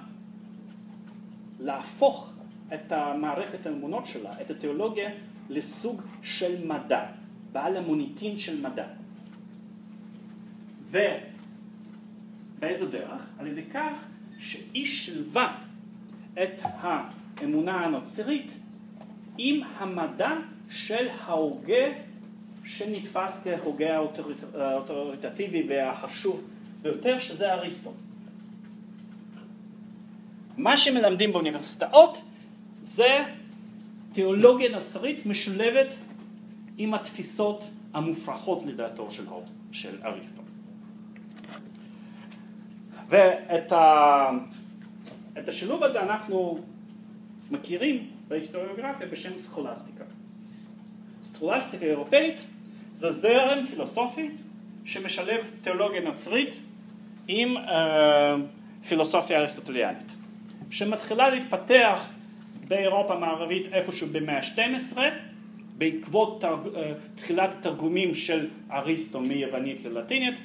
להפוך את המערכת האמונות שלה, את התיאולוגיה, לסוג של מדע, בעל המוניטין של מדע. ובאיזו דרך? על ידי כך שהיא שילבה את האמונה הנוצרית עם המדע של ההוגה שנתפס כהוגה האוטוריטטיבי והחשוב ביותר, שזה אריסטו. מה שמלמדים באוניברסיטאות זה תיאולוגיה נוצרית משולבת עם התפיסות המופרכות לדעתו של הובס, של אריסטו. ואת ה... את השילוב הזה אנחנו מכירים בהיסטוריוגרפיה בשם סכולסטיקה. סכולסטיקה אירופאית זה זרם פילוסופי שמשלב תיאולוגיה נוצרית עם uh, פילוסופיה אריסטוטליאנית, שמתחילה להתפתח באירופה המערבית איפשהו במאה ה-12 בעקבות תרג... uh, תחילת התרגומים של אריסטו מיוונית ללטינית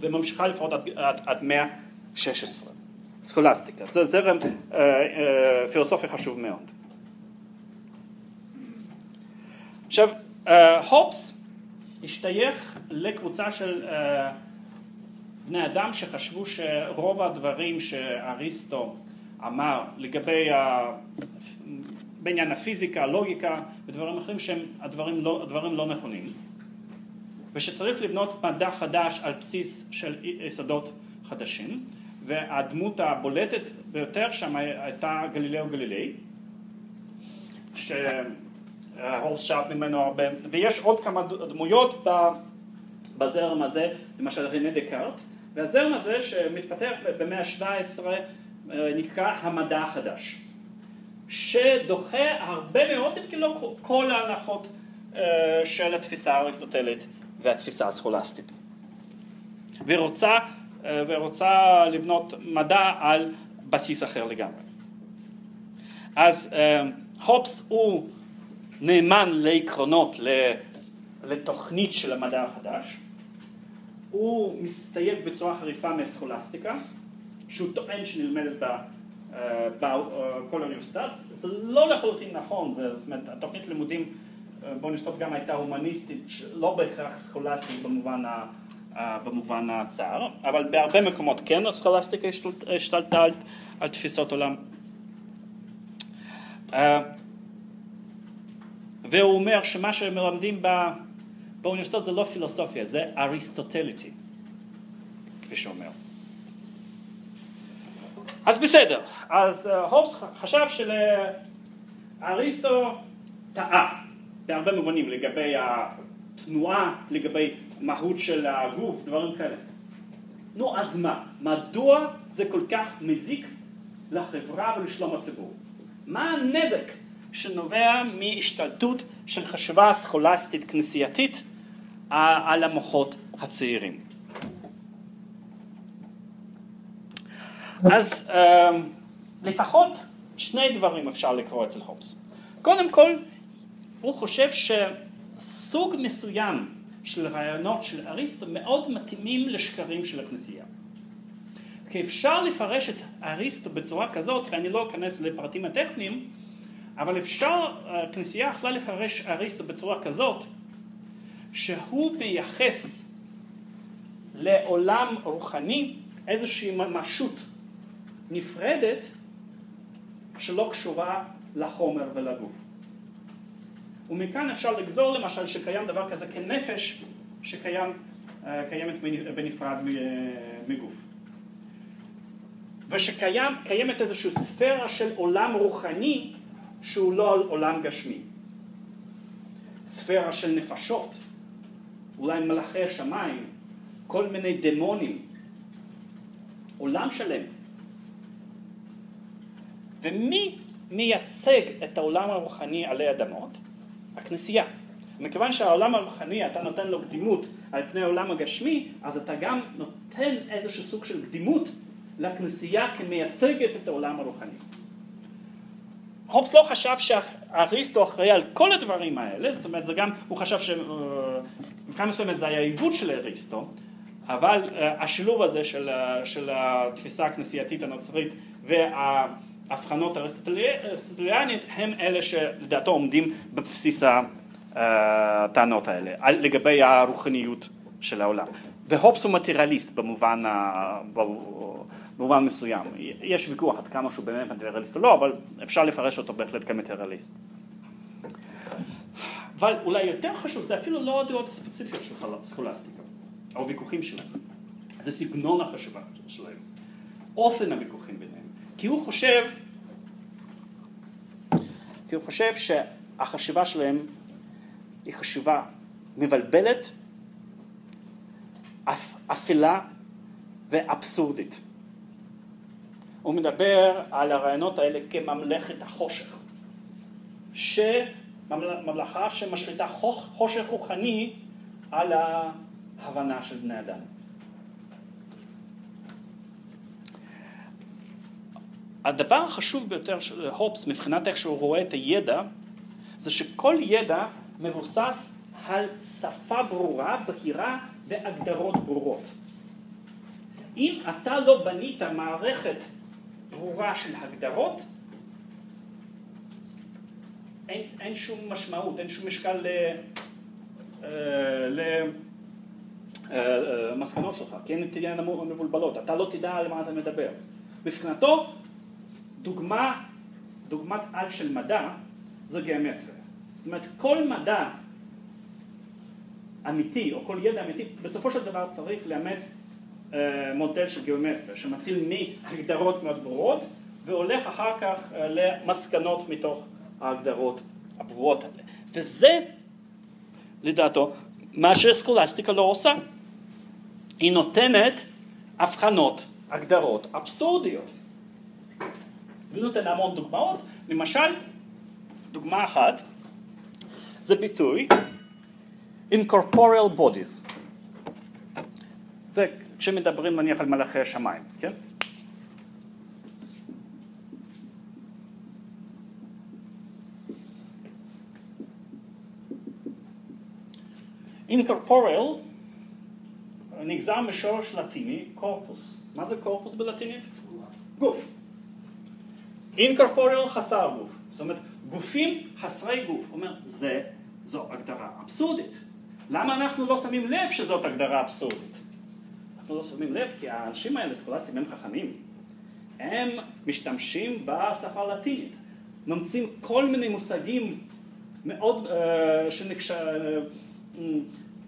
וממשיכה לפחות עד, עד, עד מאה ה-16. סכולסטיקה, זה זרם uh, uh, פילוסופי חשוב מאוד. עכשיו, uh, הופס השתייך לקבוצה של uh, בני אדם שחשבו שרוב הדברים שאריסטו אמר לגבי ה... בעניין הפיזיקה, הלוגיקה ודברים אחרים שהם הדברים לא, הדברים לא נכונים ושצריך לבנות מדע חדש על בסיס של יסודות חדשים והדמות הבולטת ביותר שם הייתה גלילאו גלילי שהורס שאפ ממנו הרבה ויש עוד כמה דמויות בזרם הזה למשל רינה דקארט והזרם הזה שמתפתח במאה ה-17 נקרא המדע החדש שדוחה הרבה מאוד, אם כי לא כל ההנחות של התפיסה האריסטוטלית והתפיסה הסכולסטית. ורוצה, ורוצה לבנות מדע על בסיס אחר לגמרי. אז הופס הוא נאמן לעקרונות, לתוכנית של המדע החדש, הוא מסתייג בצורה חריפה מהסכולסטיקה, שהוא טוען שנלמדת בכל האוניברסיטת, זה לא לחלוטין נכון, זאת אומרת, התוכנית לימודים באוניברסיטת גם הייתה הומניסטית, לא בהכרח סכולסטית במובן, ה, במובן הצר, אבל בהרבה מקומות כן הסכולסטיקה השתלטה על, על תפיסות עולם. והוא אומר שמה שמלמדים באוניברסיטת זה לא פילוסופיה, זה אריסטוטליטי, כפי שאומר. אז בסדר, אז הובס חשב שלאריסטו טעה בהרבה מובנים לגבי התנועה, לגבי מהות של הגוף, דברים כאלה. נו אז מה? מדוע זה כל כך מזיק לחברה ולשלום הציבור? מה הנזק שנובע מהשתלטות של חשיבה סכולסטית כנסייתית על המוחות הצעירים? אז לפחות שני דברים אפשר לקרוא אצל הובס. קודם כל, הוא חושב שסוג מסוים של רעיונות של אריסטו מאוד מתאימים לשקרים של הכנסייה. כי אפשר לפרש את אריסטו בצורה כזאת, ואני לא אכנס לפרטים הטכניים, אבל אפשר, הכנסייה יכלה לפרש אריסטו בצורה כזאת, שהוא מייחס לעולם רוחני איזושהי ממשות נפרדת שלא קשורה לחומר ולגוף. ומכאן אפשר לגזור למשל שקיים דבר כזה כנפש שקיימת בנפרד מגוף. ושקיימת איזושהי ספירה של עולם רוחני שהוא לא עולם גשמי. ספירה של נפשות, אולי מלאכי השמיים, כל מיני דמונים, עולם שלם. ומי מייצג את העולם הרוחני עלי אדמות? הכנסייה. מכיוון שהעולם הרוחני אתה נותן לו קדימות על פני העולם הגשמי, אז אתה גם נותן איזשהו סוג של קדימות לכנסייה כמייצגת את העולם הרוחני. הופס לא חשב שאריסטו אחראי על כל הדברים האלה, זאת אומרת, זה גם, הוא חשב שבבחינה מסוימת זה היה עיוות של אריסטו, אבל אה, השילוב הזה של, של התפיסה הכנסייתית הנוצרית וההבחנות האריסטוטליאנית הם אלה שלדעתו עומדים בבסיס הטענות האלה, לגבי הרוחניות של העולם. והופס הוא מטריאליסט במובן, במובן מסוים. יש ויכוח עד כמה שהוא באמת מטריאליסט או לא, אבל אפשר לפרש אותו בהחלט כמטריאליסט. אבל אולי יותר חשוב, זה אפילו לא הדעות הספציפיות של סקולסטיקה, או ויכוחים שלהם. זה סגנון החשיבה שלהם, אופן הוויכוחים ביניהם. כי הוא חושב, כי הוא חושב שהחשיבה שלהם היא חשיבה מבלבלת אפלה ואבסורדית. הוא מדבר על הרעיונות האלה כממלכת החושך, שממלכה שמשליטה חושך רוחני על ההבנה של בני אדם. הדבר החשוב ביותר של הופס מבחינת איך שהוא רואה את הידע זה שכל ידע מבוסס על שפה ברורה, בהירה והגדרות ברורות. אם אתה לא בנית מערכת ברורה של הגדרות, אין, אין שום משמעות, אין שום משקל למסקנות אה, אה, שלך, כי הן תהיינה מבולבלות, אתה לא תדע על מה אתה מדבר. מבחינתו, דוגמה, דוגמת על של מדע זה גיאומטריה. זאת אומרת, כל מדע אמיתי, או כל ידע אמיתי, בסופו של דבר צריך לאמץ אה, מודל של גיאומטריה, שמתחיל מהגדרות מאוד ברורות, והולך אחר כך אה, למסקנות מתוך ההגדרות הברורות האלה. וזה, לדעתו, מה שסקולסטיקה לא עושה. היא נותנת הבחנות, הגדרות אבסורדיות. והיא נותנת המון דוגמאות, למשל, דוגמה אחת, זה ביטוי incorporeal bodies. זה כשמדברים נניח על מלאכי השמיים, כן? incorporeal נגזר משורש לטיני, קורפוס. מה זה קורפוס בלטינית? גוף. Incorporeal חסר גוף. זאת אומרת, גופים חסרי גוף. אומר, זה, זו הגדרה אבסורדית. למה אנחנו לא שמים לב שזאת הגדרה אבסורדית? אנחנו לא שמים לב כי האנשים האלה, סקולסטים, הם חכמים. הם משתמשים בשפה הלטינית. ממציאים כל מיני מושגים מאוד, uh,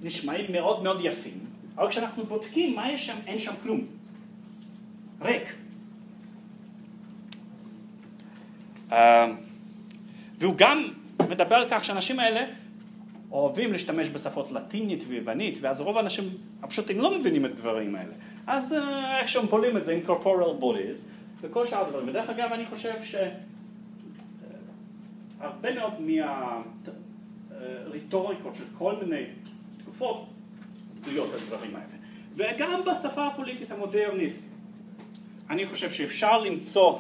שנשמעים uh, מאוד מאוד יפים, אבל כשאנחנו בודקים מה יש שם, אין שם כלום. ריק. Uh, והוא גם מדבר על כך שהאנשים האלה אוהבים להשתמש בשפות לטינית ויוונית, ואז רוב האנשים הפשוטים לא מבינים את הדברים האלה. אז אה, איך שהם פולים את זה, incorporeal bodies, וכל שאר הדברים. ודרך אגב, אני חושב שהרבה אה, מאוד מהריטוריקות של כל מיני תקופות תלויות בדברים האלה. וגם בשפה הפוליטית המודרנית, אני חושב שאפשר למצוא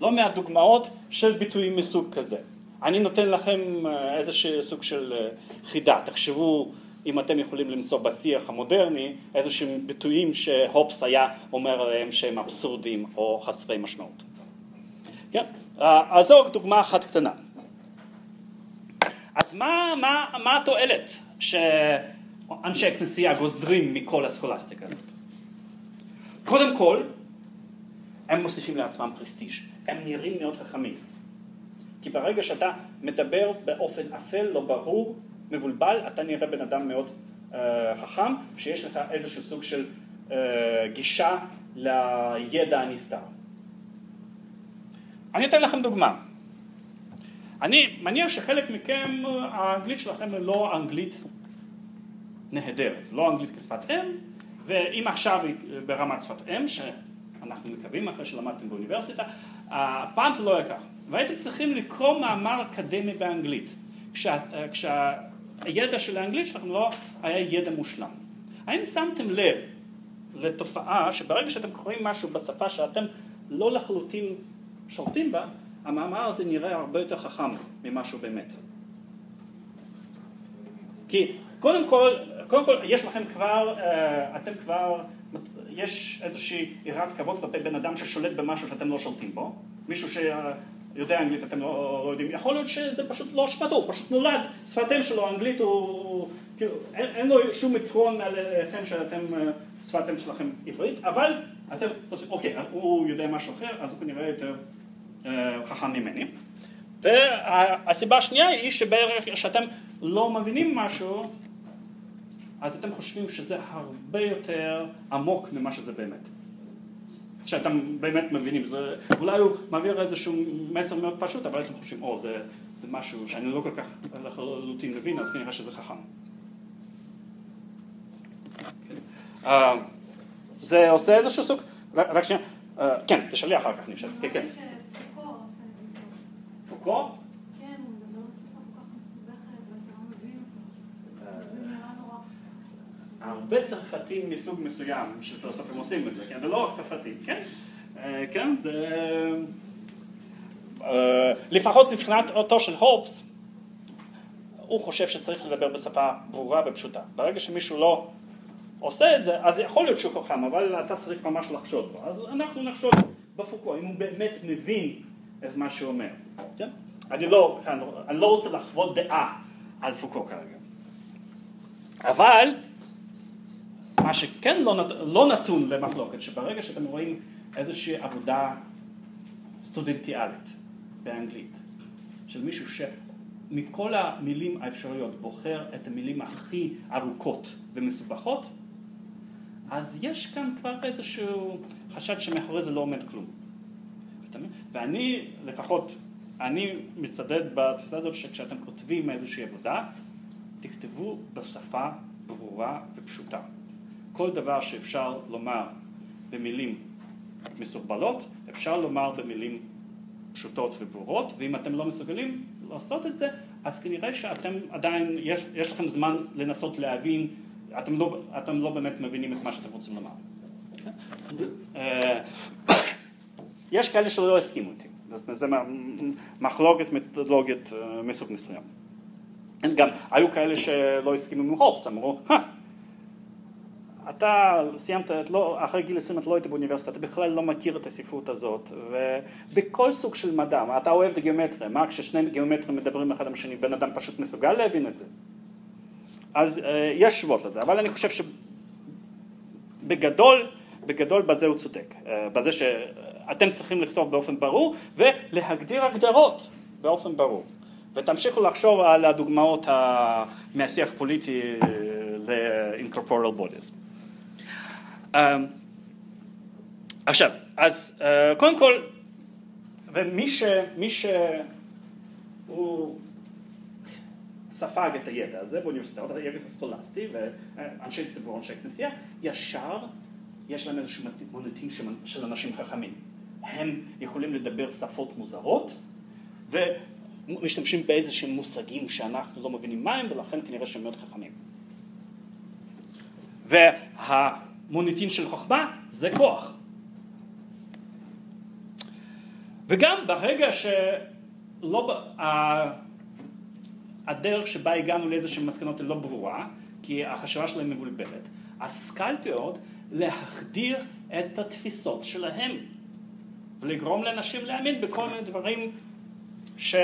לא מעט דוגמאות של ביטויים מסוג כזה. אני נותן לכם אה, איזשהו סוג של אה, חידה, תחשבו אם אתם יכולים למצוא בשיח המודרני איזשהם ביטויים שהופס היה אומר עליהם שהם אבסורדים או חסרי משמעות. כן? אה, אז זו דוגמה אחת קטנה. אז מה, מה, מה התועלת שאנשי הכנסייה גוזרים מכל הסכולסטיקה הזאת? קודם כל, הם מוסיפים לעצמם פרסטיג', הם נראים מאוד חכמים. כי ברגע שאתה מדבר באופן אפל, לא ברור, מבולבל, אתה נראה בן אדם מאוד uh, חכם, שיש לך איזשהו סוג של uh, גישה לידע הנסתר. אני אתן לכם דוגמה. אני מניח שחלק מכם, האנגלית שלכם היא לא אנגלית נהדרת, זה לא אנגלית כשפת אם, ואם עכשיו היא ברמת שפת אם, שאנחנו מקווים אחרי שלמדתם באוניברסיטה, פעם זה לא היה ככה. והייתם צריכים לקרוא מאמר אקדמי באנגלית, כשה, כשהידע של האנגלית שלכם לא היה ידע מושלם. האם שמתם לב לתופעה שברגע שאתם קוראים משהו בשפה שאתם לא לחלוטין שולטים בה, המאמר הזה נראה הרבה יותר חכם ממה שהוא באמת. כי קודם כל, קודם כל יש לכם כבר, אה, אתם כבר, יש איזושהי יראת כבוד כלפי בן אדם ששולט במשהו שאתם לא שולטים בו, מישהו שיודע אנגלית אתם לא, לא יודעים, יכול להיות שזה פשוט לא אשמתו, הוא פשוט נולד, שפת שלו אנגלית הוא, כאילו, אין, אין לו שום יתרון עליכם שאתם, אה, שפת שלכם עברית, אבל אתם, אוקיי, הוא יודע משהו אחר, אז הוא כנראה יותר אה, חכם ממני. והסיבה השנייה היא שבערך שאתם לא מבינים משהו, אז אתם חושבים שזה הרבה יותר עמוק ממה שזה באמת. שאתם באמת מבינים, זה, אולי הוא מעביר איזשהו מסר מאוד פשוט, אבל אתם חושבים, או, זה, זה משהו שאני לא כל כך לחלוטין מבין, אז כנראה שזה חכם. Uh, זה עושה איזשהו סוג, רק שנייה, uh, כן, תשאלי אחר כך, אני חושב, כן, כן. פוקו? כן, הוא מדבר בשפה כל כך מסובכת, ואתה לא מבין אותו. זה נראה נורא. הרבה צרפתים מסוג מסוים של פילוסופים עושים את זה, כן? ולא רק צרפתים, כן? אה, כן, זה... אה, לפחות מבחינת אותו של הופס, הוא חושב שצריך לדבר בשפה ברורה ופשוטה. ברגע שמישהו לא עושה את זה, אז יכול להיות שהוא חכם, אבל אתה צריך ממש לחשוד בו. אז אנחנו נחשוד בפוקו, אם הוא באמת מבין את מה שהוא אומר. כן? אני לא, אני לא רוצה לחוות דעה על פוקו כרגע. אבל מה שכן לא, נת, לא נתון למחלוקת, שברגע שאתם רואים איזושהי עבודה סטודנטיאלית באנגלית, של מישהו שמכל המילים האפשריות בוחר את המילים הכי ארוכות ומסובכות, אז יש כאן כבר איזשהו חשד שמאחורי זה לא עומד כלום. ואני לפחות, אני מצדד בתפיסה הזאת שכשאתם כותבים איזושהי עבודה, תכתבו בשפה ברורה ופשוטה. כל דבר שאפשר לומר במילים מסורבלות, אפשר לומר במילים פשוטות וברורות, ואם אתם לא מסוגלים לעשות את זה, אז כנראה שאתם עדיין, יש, יש לכם זמן לנסות להבין, אתם לא, אתם לא באמת מבינים את מה שאתם רוצים לומר. אה, יש כאלה שלא הסכימו איתי, זה מחלוקת מתודולוגית אה, מסוג מסוים. גם היו כאלה שלא הסכימו עם הופס, אמרו, אתה סיימת, לא, אחרי גיל 20 אתה לא היית באוניברסיטה, אתה בכלל לא מכיר את הספרות הזאת, ובכל סוג של מדע, אתה אוהב את הגיאומטריה, מה כששני גיאומטרים מדברים אחד עם השני, בן אדם פשוט מסוגל להבין את זה. אז אה, יש תשובות לזה, אבל אני חושב שבגדול, בגדול בזה הוא צודק, אה, בזה שאתם צריכים לכתוב באופן ברור ולהגדיר הגדרות באופן ברור. ותמשיכו לחשוב על הדוגמאות מהשיח פוליטי אה, ל-incorporeal bodies. אמ, עכשיו, אז אה, קודם כל, ומי ש... מי שהוא ספג את הידע הזה באוניברסיטאות, הידע הסקולסטי ואנשי ציבור, אנשי כנסייה, ישר יש להם איזשהו מוניטין של אנשים חכמים. הם יכולים לדבר שפות מוזרות ומשתמשים באיזשהם מושגים שאנחנו לא מבינים מה הם ולכן כנראה שהם מאוד חכמים. וה... מוניטין של חוכמה זה כוח. וגם ברגע שלא, הדרך שבה הגענו לאיזשהן מסקנות היא לא ברורה, כי החשיבה שלהם מבולבלת, מאוד להחדיר את התפיסות שלהם ולגרום לאנשים להאמין בכל מיני דברים ש...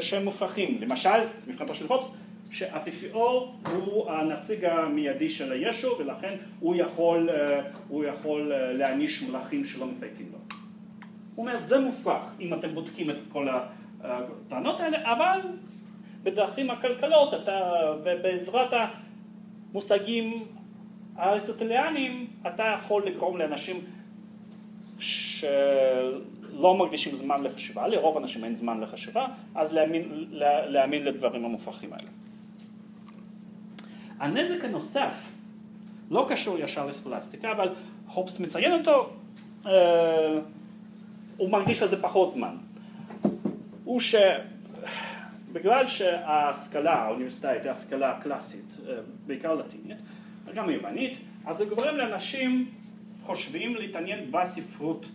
שהם מופרכים. למשל, מבחינתו של הופס, שהאפיפיור הוא הנציג המיידי של הישו ולכן הוא יכול, אה, הוא יכול אה, להעניש מלאכים שלא מצייתים לו. הוא אומר זה מופרך אם אתם בודקים את כל הטענות האלה אבל בדרכים הכלכלות אתה, ובעזרת המושגים האריסטוטליאניים אתה יכול לגרום לאנשים שלא מקדישים זמן לחשיבה, לרוב האנשים אין זמן לחשיבה, אז להאמין, להאמין לדברים המופרכים האלה. הנזק הנוסף לא קשור ישר לסקולסטיקה, אבל הופס מציין אותו, אה, הוא מקדיש לזה פחות זמן. הוא שבגלל שההשכלה האוניברסיטאית היא השכלה קלאסית, אה, בעיקר לטינית, וגם יוונית, אז זה גורם לאנשים חושבים להתעניין בספרות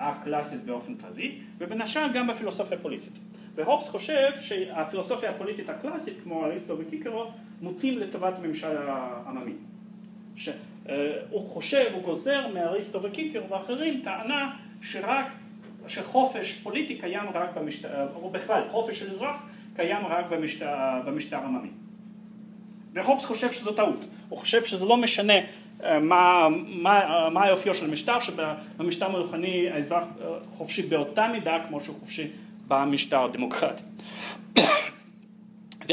הקלאסית באופן כללי, ובין השאר גם בפילוסופיה הפוליטית. והובס חושב שהפילוסופיה הפוליטית הקלאסית, כמו אריסטו וקיקרו, מוטים לטובת הממשל העממי. שהוא חושב, הוא גוזר מאריסטו וקיקרו ואחרים טענה שרק, שחופש פוליטי קיים רק במשטר, או בכלל חופש של אזרח קיים רק במשטר, במשטר עממי. והובס חושב שזו טעות, הוא חושב שזה לא משנה מה, מה, מה האופיו של המשטר, שבמשטר מלוכני האזרח חופשי באותה מידה כמו שהוא חופשי במשטר הדמוקרטי.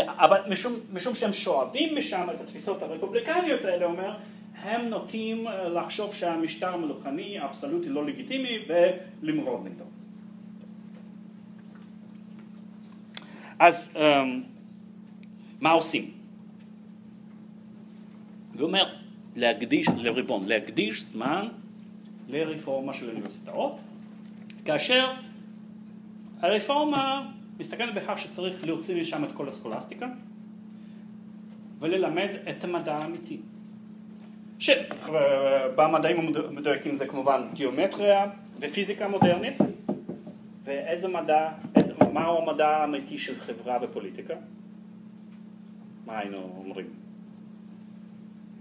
אבל משום, משום שהם שואבים משם את התפיסות הרפובליקניות האלה, אומר, הם נוטים לחשוב שהמשטר המלוכני האבסולוטי לא לגיטימי ולמרוד נגדו. אז מה עושים? הוא אומר, להקדיש, לריבון, להקדיש זמן לרפורמה של אוניברסיטאות, כאשר הרפורמה מסתכלת בכך שצריך להוציא משם את כל הסקולסטיקה וללמד את המדע האמיתי. שבמדעים המדויקים זה כמובן גיאומטריה ופיזיקה מודרנית ואיזה מדע, איזה, מהו המדע האמיתי של חברה ופוליטיקה? מה היינו אומרים?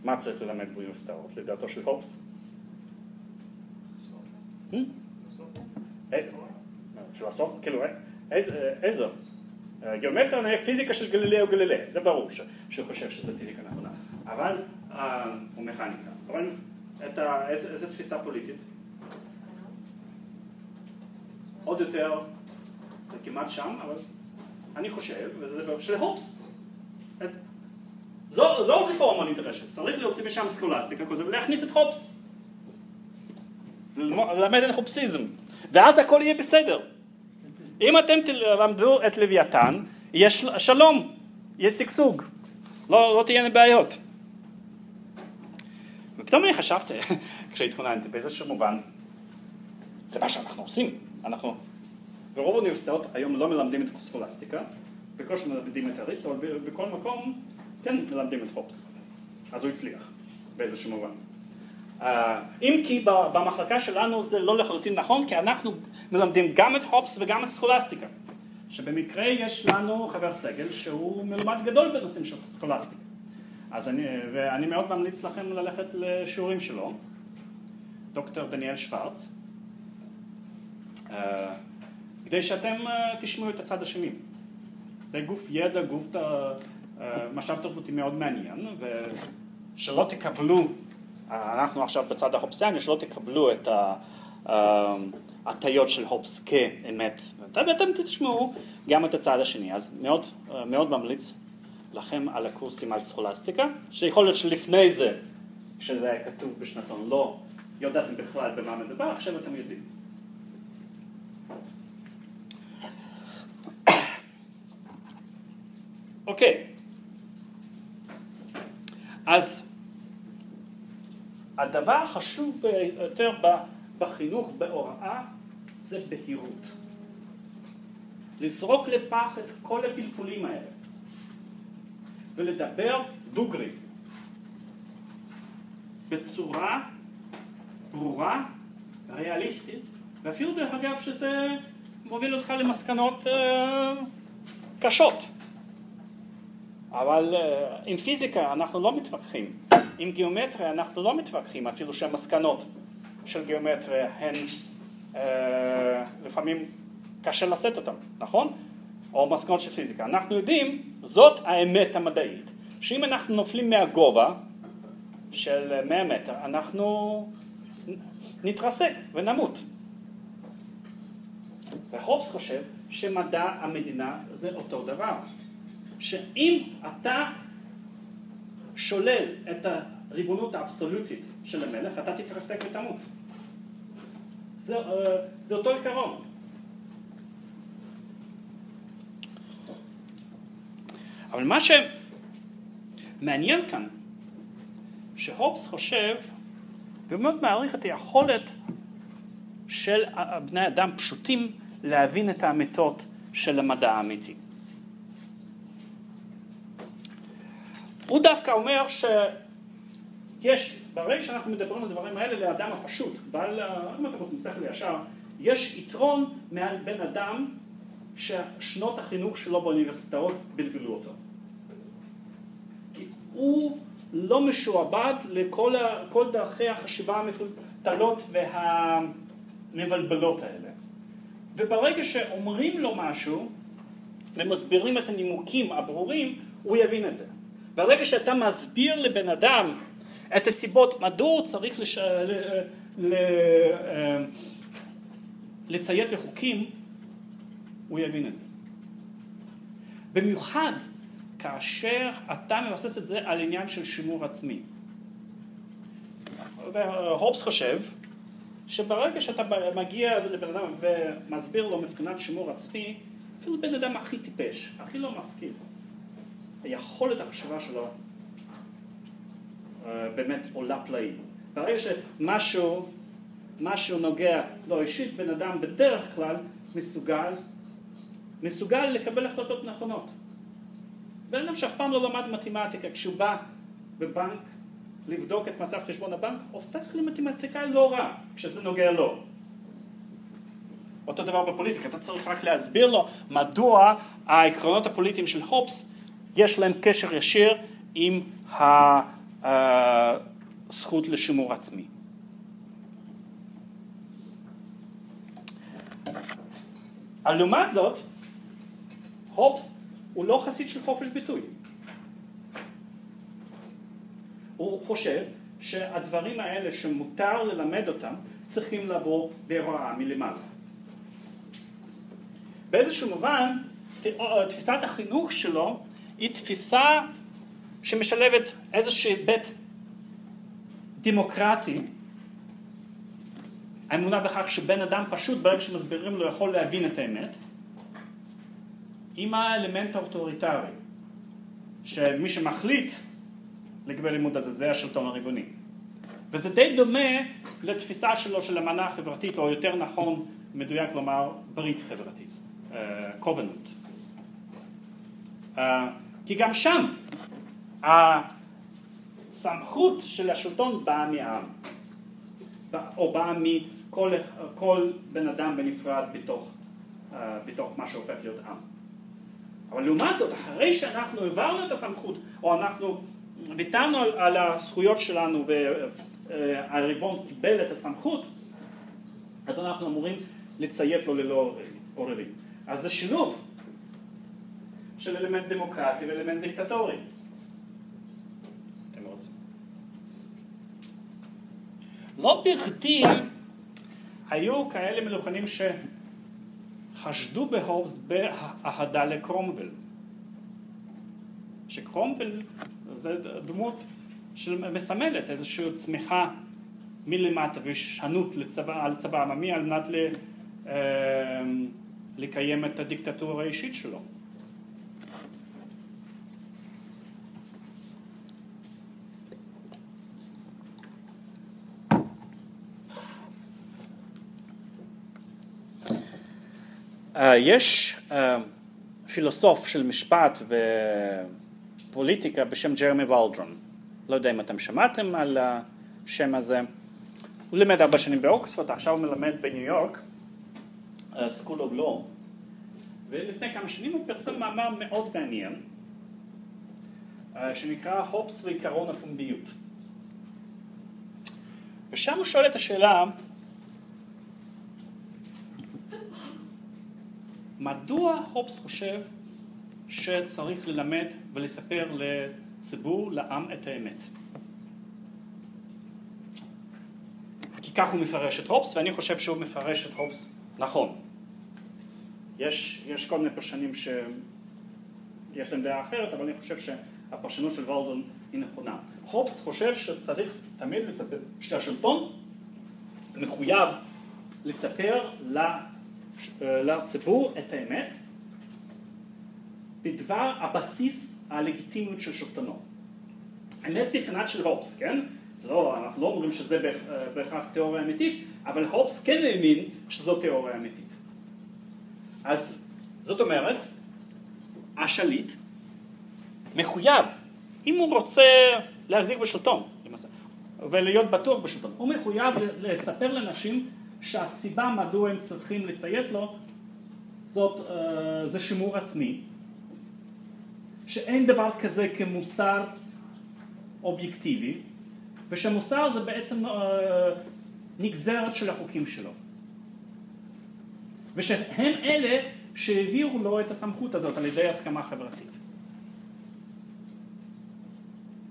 מה צריך ללמד באוניברסיטאות לדעתו של הופס? פילוסוף, כאילו, איזה? גיאומטריה נהיה פיזיקה של גלילאו גלילי, זה ברור שהוא חושב שזה פיזיקה נכונה, אבל, או מכניקה, אבל איזה תפיסה פוליטית? עוד יותר, זה כמעט שם, אבל אני חושב, וזה של הופס, זו, זו רפורמה נדרשת, צריך להוציא משם סקולסטיקה כזה ולהכניס את הופס. ללמד את הופסיזם, ואז הכל יהיה בסדר. אם אתם תלמדו את לוויתן, יש שלום, יש שגשוג, לא, לא תהיינה בעיות. ופתאום אני חשבתי, כשהתכוננתי באיזשהו מובן, זה מה שאנחנו עושים. אנחנו, ברוב האוניברסיטאות היום לא מלמדים את הסקולסטיקה, בקושי מלמדים את אריסטו, אבל בכל מקום כן מלמדים את הופס. אז הוא הצליח באיזשהו מובן. Uh, אם כי במחלקה שלנו זה לא לחלוטין נכון, כי אנחנו מלמדים גם את הופס וגם את סקולסטיקה. שבמקרה יש לנו חבר סגל שהוא מלומד גדול בנושאים של סקולסטיקה. אז אני, ואני מאוד ממליץ לכם ללכת לשיעורים שלו, דוקטור דניאל שוורץ, uh, כדי שאתם uh, תשמעו את הצד השני. זה גוף ידע, גוף משאב תרבותי מאוד מעניין, ושלא תקבלו, אנחנו עכשיו בצד ההופסיאני, שלא תקבלו את ההטיות של הופס כאמת, ואתם תשמעו גם את הצד השני, אז מאוד, מאוד ממליץ לכם על הקורסים על סכולסטיקה, שיכול להיות שלפני זה, כשזה היה כתוב בשנתון, לא ידעתם בכלל במה מדובר, עכשיו אתם יודעים. אוקיי. אז הדבר החשוב ביותר בחינוך, בהוראה, זה בהירות. לזרוק לפח את כל הפלפולים האלה ולדבר דוגרי בצורה ברורה, ריאליסטית, ואפילו דרך אגב שזה מוביל אותך למסקנות uh, קשות. אבל אה, עם פיזיקה אנחנו לא מתווכחים, עם גיאומטריה אנחנו לא מתווכחים, אפילו שהמסקנות של גיאומטריה הן אה, לפעמים קשה לשאת אותן, נכון? או מסקנות של פיזיקה. אנחנו יודעים, זאת האמת המדעית, שאם אנחנו נופלים מהגובה של 100 מטר, אנחנו נתרסק ונמות. והובס חושב שמדע המדינה זה אותו דבר. שאם אתה שולל את הריבונות האבסולוטית של המלך, אתה תתרסק ותמות. זה, אה, זה אותו עיקרון. אבל מה שמעניין כאן, שהובס חושב, והוא מאוד מעריך את היכולת של בני אדם פשוטים להבין את האמיתות של המדע האמיתי. הוא דווקא אומר שיש, ברגע שאנחנו מדברים על הדברים האלה לאדם הפשוט, בעל, אם אתם רוצים שכל ישר, יש יתרון בן אדם ששנות החינוך שלו באוניברסיטאות בלבלו אותו. הוא לא משועבד לכל דרכי החשיבה המפותלות והמבלבלות האלה. וברגע שאומרים לו משהו ומסבירים את הנימוקים הברורים, הוא יבין את זה. ברגע שאתה מסביר לבן אדם את הסיבות מדוע הוא צריך לש... ל... ל... אה, לציית לחוקים, הוא יבין את זה. במיוחד כאשר אתה מבסס את זה על עניין של שימור עצמי. והופס חושב שברגע שאתה מגיע לבן אדם ומסביר לו מבחינת שימור עצמי, אפילו בן אדם הכי טיפש, הכי לא משכיל, היכולת החשיבה שלו אה, באמת עולה פלאים. ברגע שמשהו משהו נוגע לא אישית, בן אדם בדרך כלל מסוגל, מסוגל לקבל החלטות נכונות. בן אדם שאף פעם לא למד מתמטיקה, כשהוא בא בבנק לבדוק את מצב חשבון הבנק, הופך למתמטיקאי לא רע, כשזה נוגע לו. אותו דבר בפוליטיקה, אתה צריך רק להסביר לו מדוע העקרונות הפוליטיים של הופס יש להם קשר ישיר עם הזכות לשימור עצמי. לעומת זאת, הופס הוא לא חסיד של חופש ביטוי. הוא חושב שהדברים האלה שמותר ללמד אותם צריכים לבוא בהוראה מלמעלה. באיזשהו מובן תפיסת החינוך שלו היא תפיסה שמשלבת איזשהו היבט דמוקרטי האמונה בכך שבן אדם פשוט ברגע שמסבירים לו יכול להבין את האמת, עם האלמנט האוטוריטרי, שמי שמחליט לגבי לימוד הזה זה השלטון הריבוני. וזה די דומה לתפיסה שלו של אמנה חברתית, או יותר נכון, מדויק לומר, ברית חברתית, covenant. Uh, uh, כי גם שם הסמכות של השלטון באה מהעם, או באה כל, כל בן אדם בנפרד בתוך, uh, בתוך מה שהופך להיות עם. אבל לעומת זאת, אחרי שאנחנו העברנו את הסמכות, או אנחנו ויתרנו על, על הזכויות שלנו והריבון קיבל את הסמכות, אז אנחנו אמורים לציית לו ללא עוררים. אז זה שילוב של אלמנט דמוקרטי ואלמנט דיקטטורי. אתם רוצים. לא בכדי היו כאלה מלוכנים שחשדו בהובס באהדה לקרומבל. שקרומבל זה דמות שמסמלת איזושהי צמיחה מלמטה והישענות לצבא, על צבא עממי על מנת ל, אה, לקיים את הדיקטטורה האישית שלו. יש אה, פילוסוף של משפט ופוליטיקה בשם ג'רמי וולדרון. לא יודע אם אתם שמעתם על השם הזה. הוא לימד ארבע שנים באוקספורד, עכשיו הוא מלמד בניו יורק, uh, School of Law, ולפני כמה שנים הוא פרסם מאמר מאוד מעניין, שנקרא הופס ועיקרון הפומביות. ושם הוא שואל את השאלה, מדוע הופס חושב שצריך ללמד ולספר לציבור, לעם, את האמת? כי כך הוא מפרש את הופס, ואני חושב שהוא מפרש את הופס נכון. יש, יש כל מיני פרשנים שיש להם דעה אחרת, אבל אני חושב שהפרשנות של וולדון היא נכונה. הופס חושב שצריך תמיד לספר, שהשלטון מחויב לספר לציבור את האמת בדבר הבסיס הלגיטימיות של שלטונו. אמת מבחינת של הופס, כן? לא, אנחנו לא אומרים שזה בהכרח תיאוריה אמיתית, אבל הופס כן האמין שזו תיאוריה אמיתית. אז זאת אומרת, השליט מחויב, אם הוא רוצה להחזיק בשלטון, ולהיות בטוח בשלטון, הוא מחויב לספר לאנשים שהסיבה מדוע הם צריכים לציית לו זאת, אה, זה שימור עצמי, שאין דבר כזה כמוסר אובייקטיבי, ושמוסר זה בעצם אה, נגזרת של החוקים שלו. ושהם אלה שהעבירו לו את הסמכות הזאת על ידי הסכמה חברתית.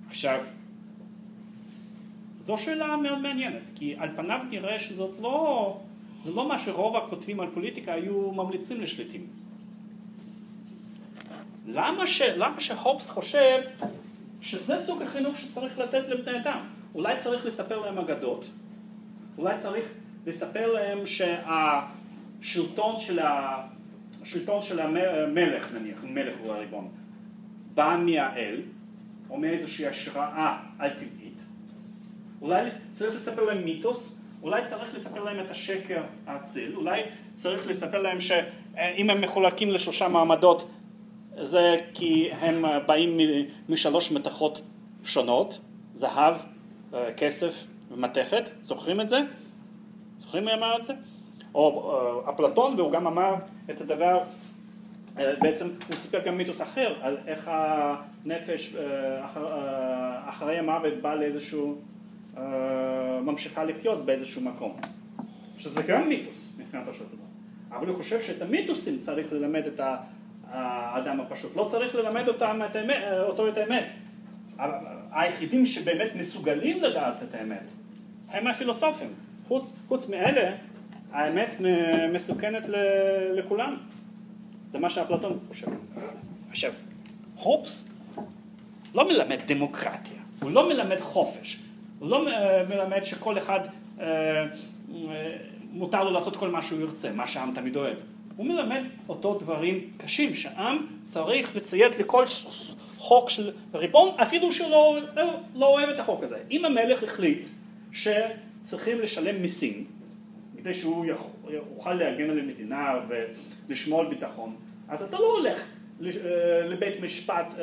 עכשיו, זו שאלה מאוד מעניינת, כי על פניו נראה שזאת לא, זה לא מה שרוב הכותבים על פוליטיקה היו ממליצים לשליטים. למה, ש, למה שהופס חושב שזה סוג החינוך שצריך לתת לבני אדם? אולי צריך לספר להם אגדות, אולי צריך לספר להם שהשלטון של, ה, השלטון של המלך נניח, מלך הוא הריבון, בא מהאל, או מאיזושהי השראה על טבעית, אולי צריך לספר להם מיתוס, אולי צריך לספר להם את השקר האציל, אולי צריך לספר להם שאם הם מחולקים לשלושה מעמדות זה כי הם באים משלוש מתכות שונות, זהב, כסף ומתכת, זוכרים את זה? זוכרים מי אמר את זה? או אפלטון והוא גם אמר את הדבר בעצם הוא סיפר גם מיתוס אחר על איך הנפש אחר, אחרי המוות בא לאיזשהו, ממשיכה לחיות באיזשהו מקום. שזה גם מיתוס מבחינתו של דבר. אבל הוא חושב שאת המיתוסים צריך ללמד את האדם הפשוט. לא צריך ללמד אותם את האמת, אותו את האמת. היחידים שבאמת מסוגלים לדעת את האמת הם הפילוסופים. חוץ, חוץ מאלה, האמת מסוכנת לכולם. זה מה שאפלטון חושב. עכשיו, הופס לא מלמד דמוקרטיה, הוא לא מלמד חופש, הוא לא מלמד שכל אחד אה, מותר לו לעשות כל מה שהוא ירצה, מה שהעם תמיד אוהב. הוא מלמד אותו דברים קשים, שהעם צריך לציית לכל חוק של ריבון, אפילו שהוא לא, לא, לא אוהב את החוק הזה. אם המלך החליט שצריכים לשלם מיסים, כדי שהוא יוכל להגן על המדינה ולשמור על ביטחון, אז אתה לא הולך לבית משפט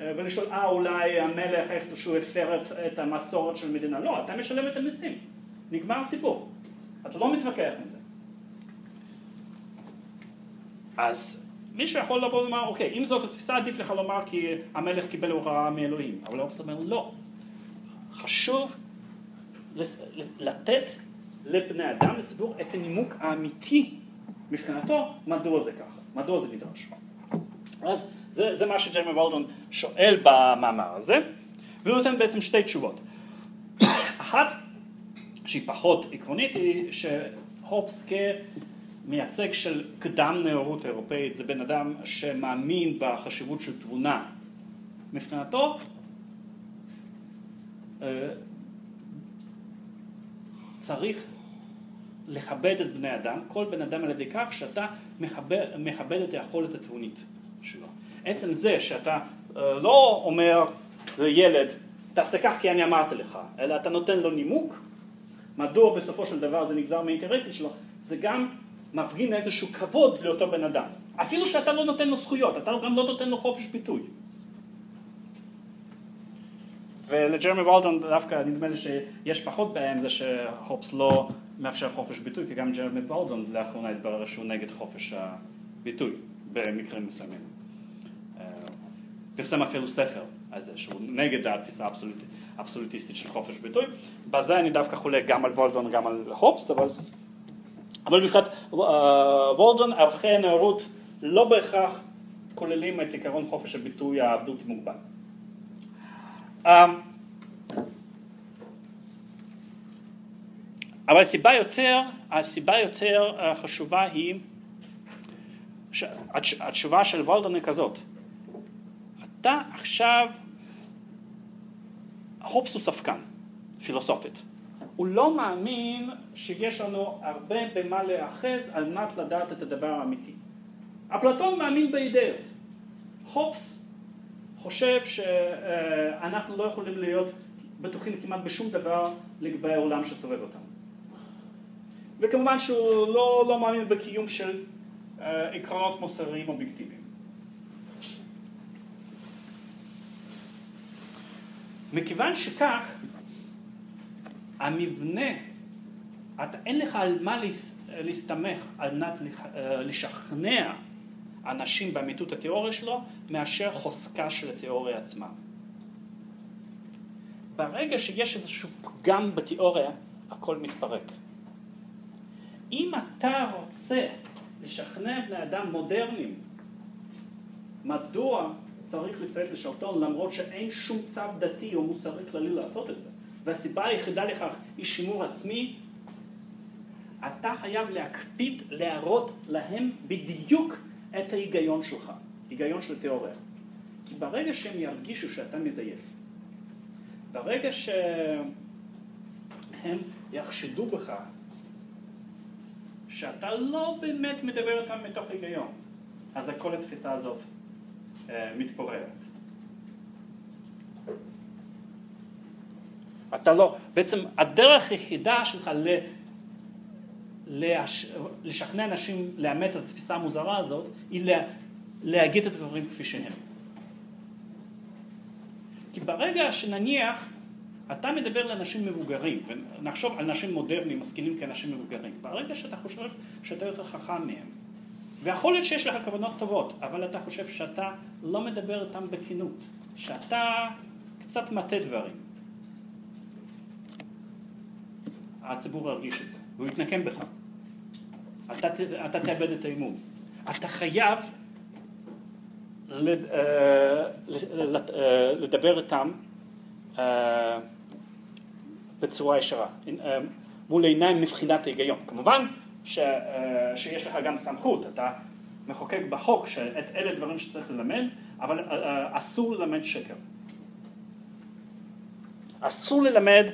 ולשאול, אה אולי המלך איכשהו הפר את המסורת של המדינה, לא, אתה משלם את המיסים, נגמר הסיפור, אתה לא מתווכח עם זה. אז מישהו יכול לבוא ולומר, אוקיי, אם זאת התפיסה עדיף לך לומר כי המלך קיבל הוראה מאלוהים, אבל אופס אומר לא, חשוב לתת לבני אדם, לציבור, את הנימוק האמיתי מבחינתו, מדוע זה ככה, מדוע זה נדרש. אז זה, זה מה שג'יימי וולדון שואל במאמר הזה, והוא נותן בעצם שתי תשובות. אחת, שהיא פחות עקרונית, היא שהופס כמייצג של קדם נאורות אירופאית, זה בן אדם שמאמין בחשיבות של תבונה. מבחינתו, אה, צריך לכבד את בני אדם, כל בן אדם על ידי כך שאתה מכבד, מכבד את היכולת התבונית שלו. עצם זה שאתה אה, לא אומר לילד, תעשה כך כי אני אמרתי לך, אלא אתה נותן לו נימוק, מדוע בסופו של דבר זה נגזר מהאינטרסים שלו, זה גם מפגין איזשהו כבוד לאותו בן אדם. אפילו שאתה לא נותן לו זכויות, אתה גם לא נותן לו חופש ביטוי. ולג'רמי וולדון דווקא נדמה לי שיש פחות בעיה עם זה שהופס לא מאפשר חופש ביטוי, כי גם ג'רמי וולדון לאחרונה התברר שהוא נגד חופש הביטוי במקרים מסוימים. פרסם אפילו ספר על זה, שהוא נגד התפיסה האבסולוטיסטית של חופש ביטוי. בזה אני דווקא חולק גם על וולדון, גם על הופס, אבל, אבל מבחינת אה, וולדון, ערכי הנאורות לא בהכרח כוללים את עקרון חופש הביטוי הבלתי מוגבל. אמ, אבל הסיבה יותר, הסיבה יותר אה, חשובה היא, התשובה של וולדון היא כזאת, אתה עכשיו, הופס הוא ספקן, פילוסופית. הוא לא מאמין שיש לנו הרבה במה להיאחז על מנת לדעת את הדבר האמיתי. אפלטון מאמין באידאות. הופס חושב שאנחנו לא יכולים להיות בטוחים כמעט בשום דבר לגבי העולם שסובב אותנו. וכמובן שהוא לא, לא מאמין בקיום של אה, עקרונות מוסריים אובייקטיביים. מכיוון שכך, המבנה אתה, אין לך על מה להס, להסתמך על מנת אה, לשכנע אנשים באמיתות התיאוריה שלו, מאשר חוזקה של התיאוריה עצמה. ברגע שיש איזשהו פגם בתיאוריה, הכל מתפרק. אם אתה רוצה לשכנע בני אדם מודרניים מדוע צריך לציית לשלטון למרות שאין שום צו דתי או מוסרי כללי לעשות את זה, והסיבה היחידה לכך היא שימור עצמי, אתה חייב להקפיד להראות להם בדיוק את ההיגיון שלך, היגיון של תיאוריה. כי ברגע שהם ירגישו שאתה מזייף, ברגע שהם יחשדו בך שאתה לא באמת מדבר איתם מתוך היגיון, אז כל התפיסה הזאת מתפוררת. אתה לא, בעצם הדרך היחידה שלך ל... להש... לשכנע אנשים לאמץ את התפיסה המוזרה הזאת, היא לה... להגיד את הדברים כפי שהם. כי ברגע שנניח אתה מדבר לאנשים מבוגרים, ונחשוב על אנשים מודרניים, משכילים כאנשים מבוגרים, ברגע שאתה חושב שאתה יותר חכם מהם, ויכול להיות שיש לך כוונות טובות, אבל אתה חושב שאתה לא מדבר איתם בכנות, שאתה קצת מטה דברים. הציבור ירגיש את זה, והוא יתנקם בך. אתה, אתה תאבד את האמון. אתה חייב אה, אה, לדבר איתם אה, בצורה ישרה, אה, מול עיניים מבחינת ההיגיון. כמובן ש, אה, שיש לך גם סמכות, אתה מחוקק בחוק שאת אלה דברים שצריך ללמד, אבל אה, אה, אסור ללמד שקר. אסור ללמד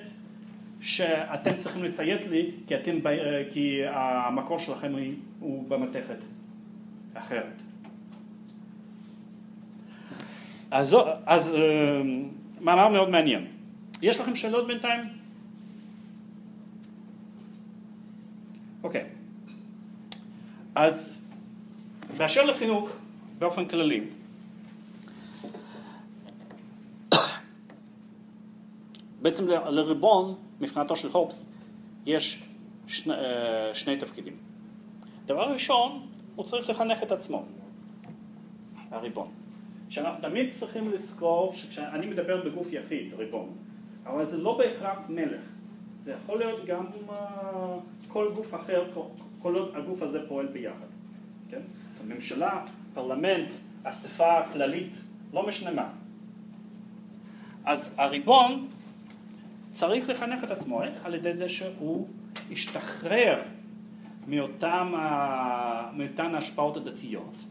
שאתם צריכים לציית לי כי, אתם, כי המקור שלכם הוא- במתכת אחרת. אז, אז מאמר מאוד מעניין. יש לכם שאלות בינתיים? אוקיי. אז באשר לחינוך באופן כללי, בעצם לריבון, מבחינתו של הופס, יש שני, אה, שני תפקידים. דבר ראשון, הוא צריך לחנך את עצמו, הריבון. שאנחנו תמיד צריכים לזכור שכשאני מדבר בגוף יחיד, ריבון, אבל זה לא בהכרח מלך. זה יכול להיות גם כל גוף אחר, כל, עוד הגוף הזה פועל ביחד. כן? הממשלה, פרלמנט, אספה הכללית, לא משנה מה. אז הריבון צריך לחנך את עצמו, איך? על ידי זה שהוא ישתחרר מאותם, ה- מאותן ההשפעות הדתיות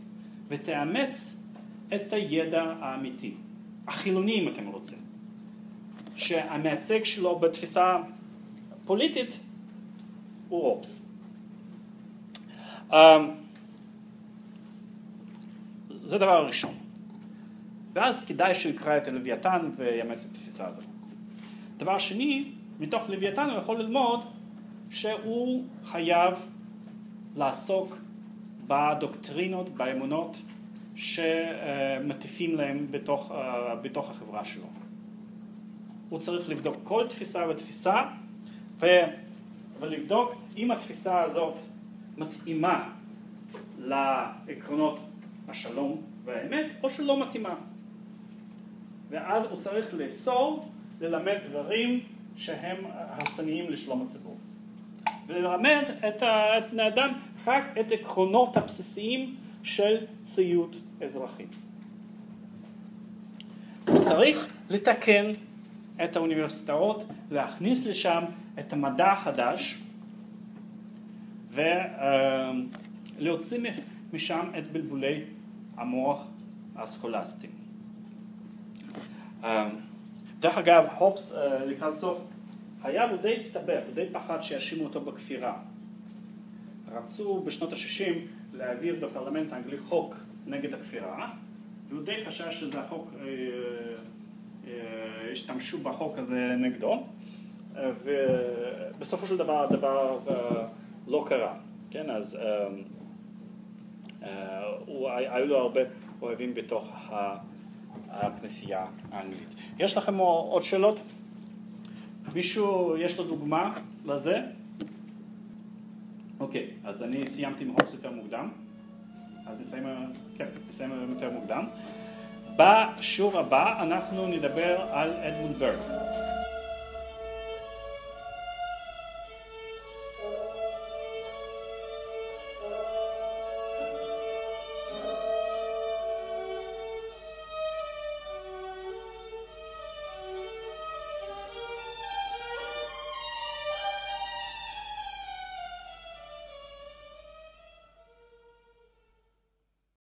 ותאמץ את הידע האמיתי, החילוני אם אתם רוצים, שהמייצג שלו בתפיסה פוליטית הוא רופס. אמ, זה דבר ראשון. ואז כדאי שהוא יקרא את הלוויתן ויאמץ את התפיסה הזאת. דבר שני, מתוך לוויתן הוא יכול ללמוד שהוא חייב לעסוק בדוקטרינות, באמונות שמטיפים להם בתוך, אה, בתוך החברה שלו. הוא צריך לבדוק כל תפיסה ותפיסה ו... ולבדוק אם התפיסה הזאת מתאימה לעקרונות השלום והאמת או שלא מתאימה. ואז הוא צריך לאסור ללמד דברים שהם הרסניים לשלום הציבור. וללמד את ה- את בני האדם רק את עקרונות הבסיסיים של ציות אזרחי. צריך לתקן את האוניברסיטאות, להכניס לשם את המדע החדש ולהוציא משם את בלבולי המוח הסכולסטיים. אה, דרך אגב, הופס אה, לקראת סוף חייו הוא די הסתבך, הוא די פחד שיאשימו אותו בכפירה. רצו בשנות ה-60 להעביר בפרלמנט האנגלי חוק נגד הכפירה, והוא די חשש שזה החוק, אה, אה, השתמשו בחוק הזה נגדו, ובסופו של דבר הדבר לא קרה, כן, אז אה, אה, הוא- היו לו הרבה אוהבים בתוך הכנסייה האנגלית. יש לכם עוד שאלות? מישהו, יש לו דוגמה לזה? אוקיי, אז אני סיימתי עם הוקס יותר מוקדם, אז נסיים, כן, נסיים היום יותר מוקדם. בשיעור הבא אנחנו נדבר על אדמונד ברג.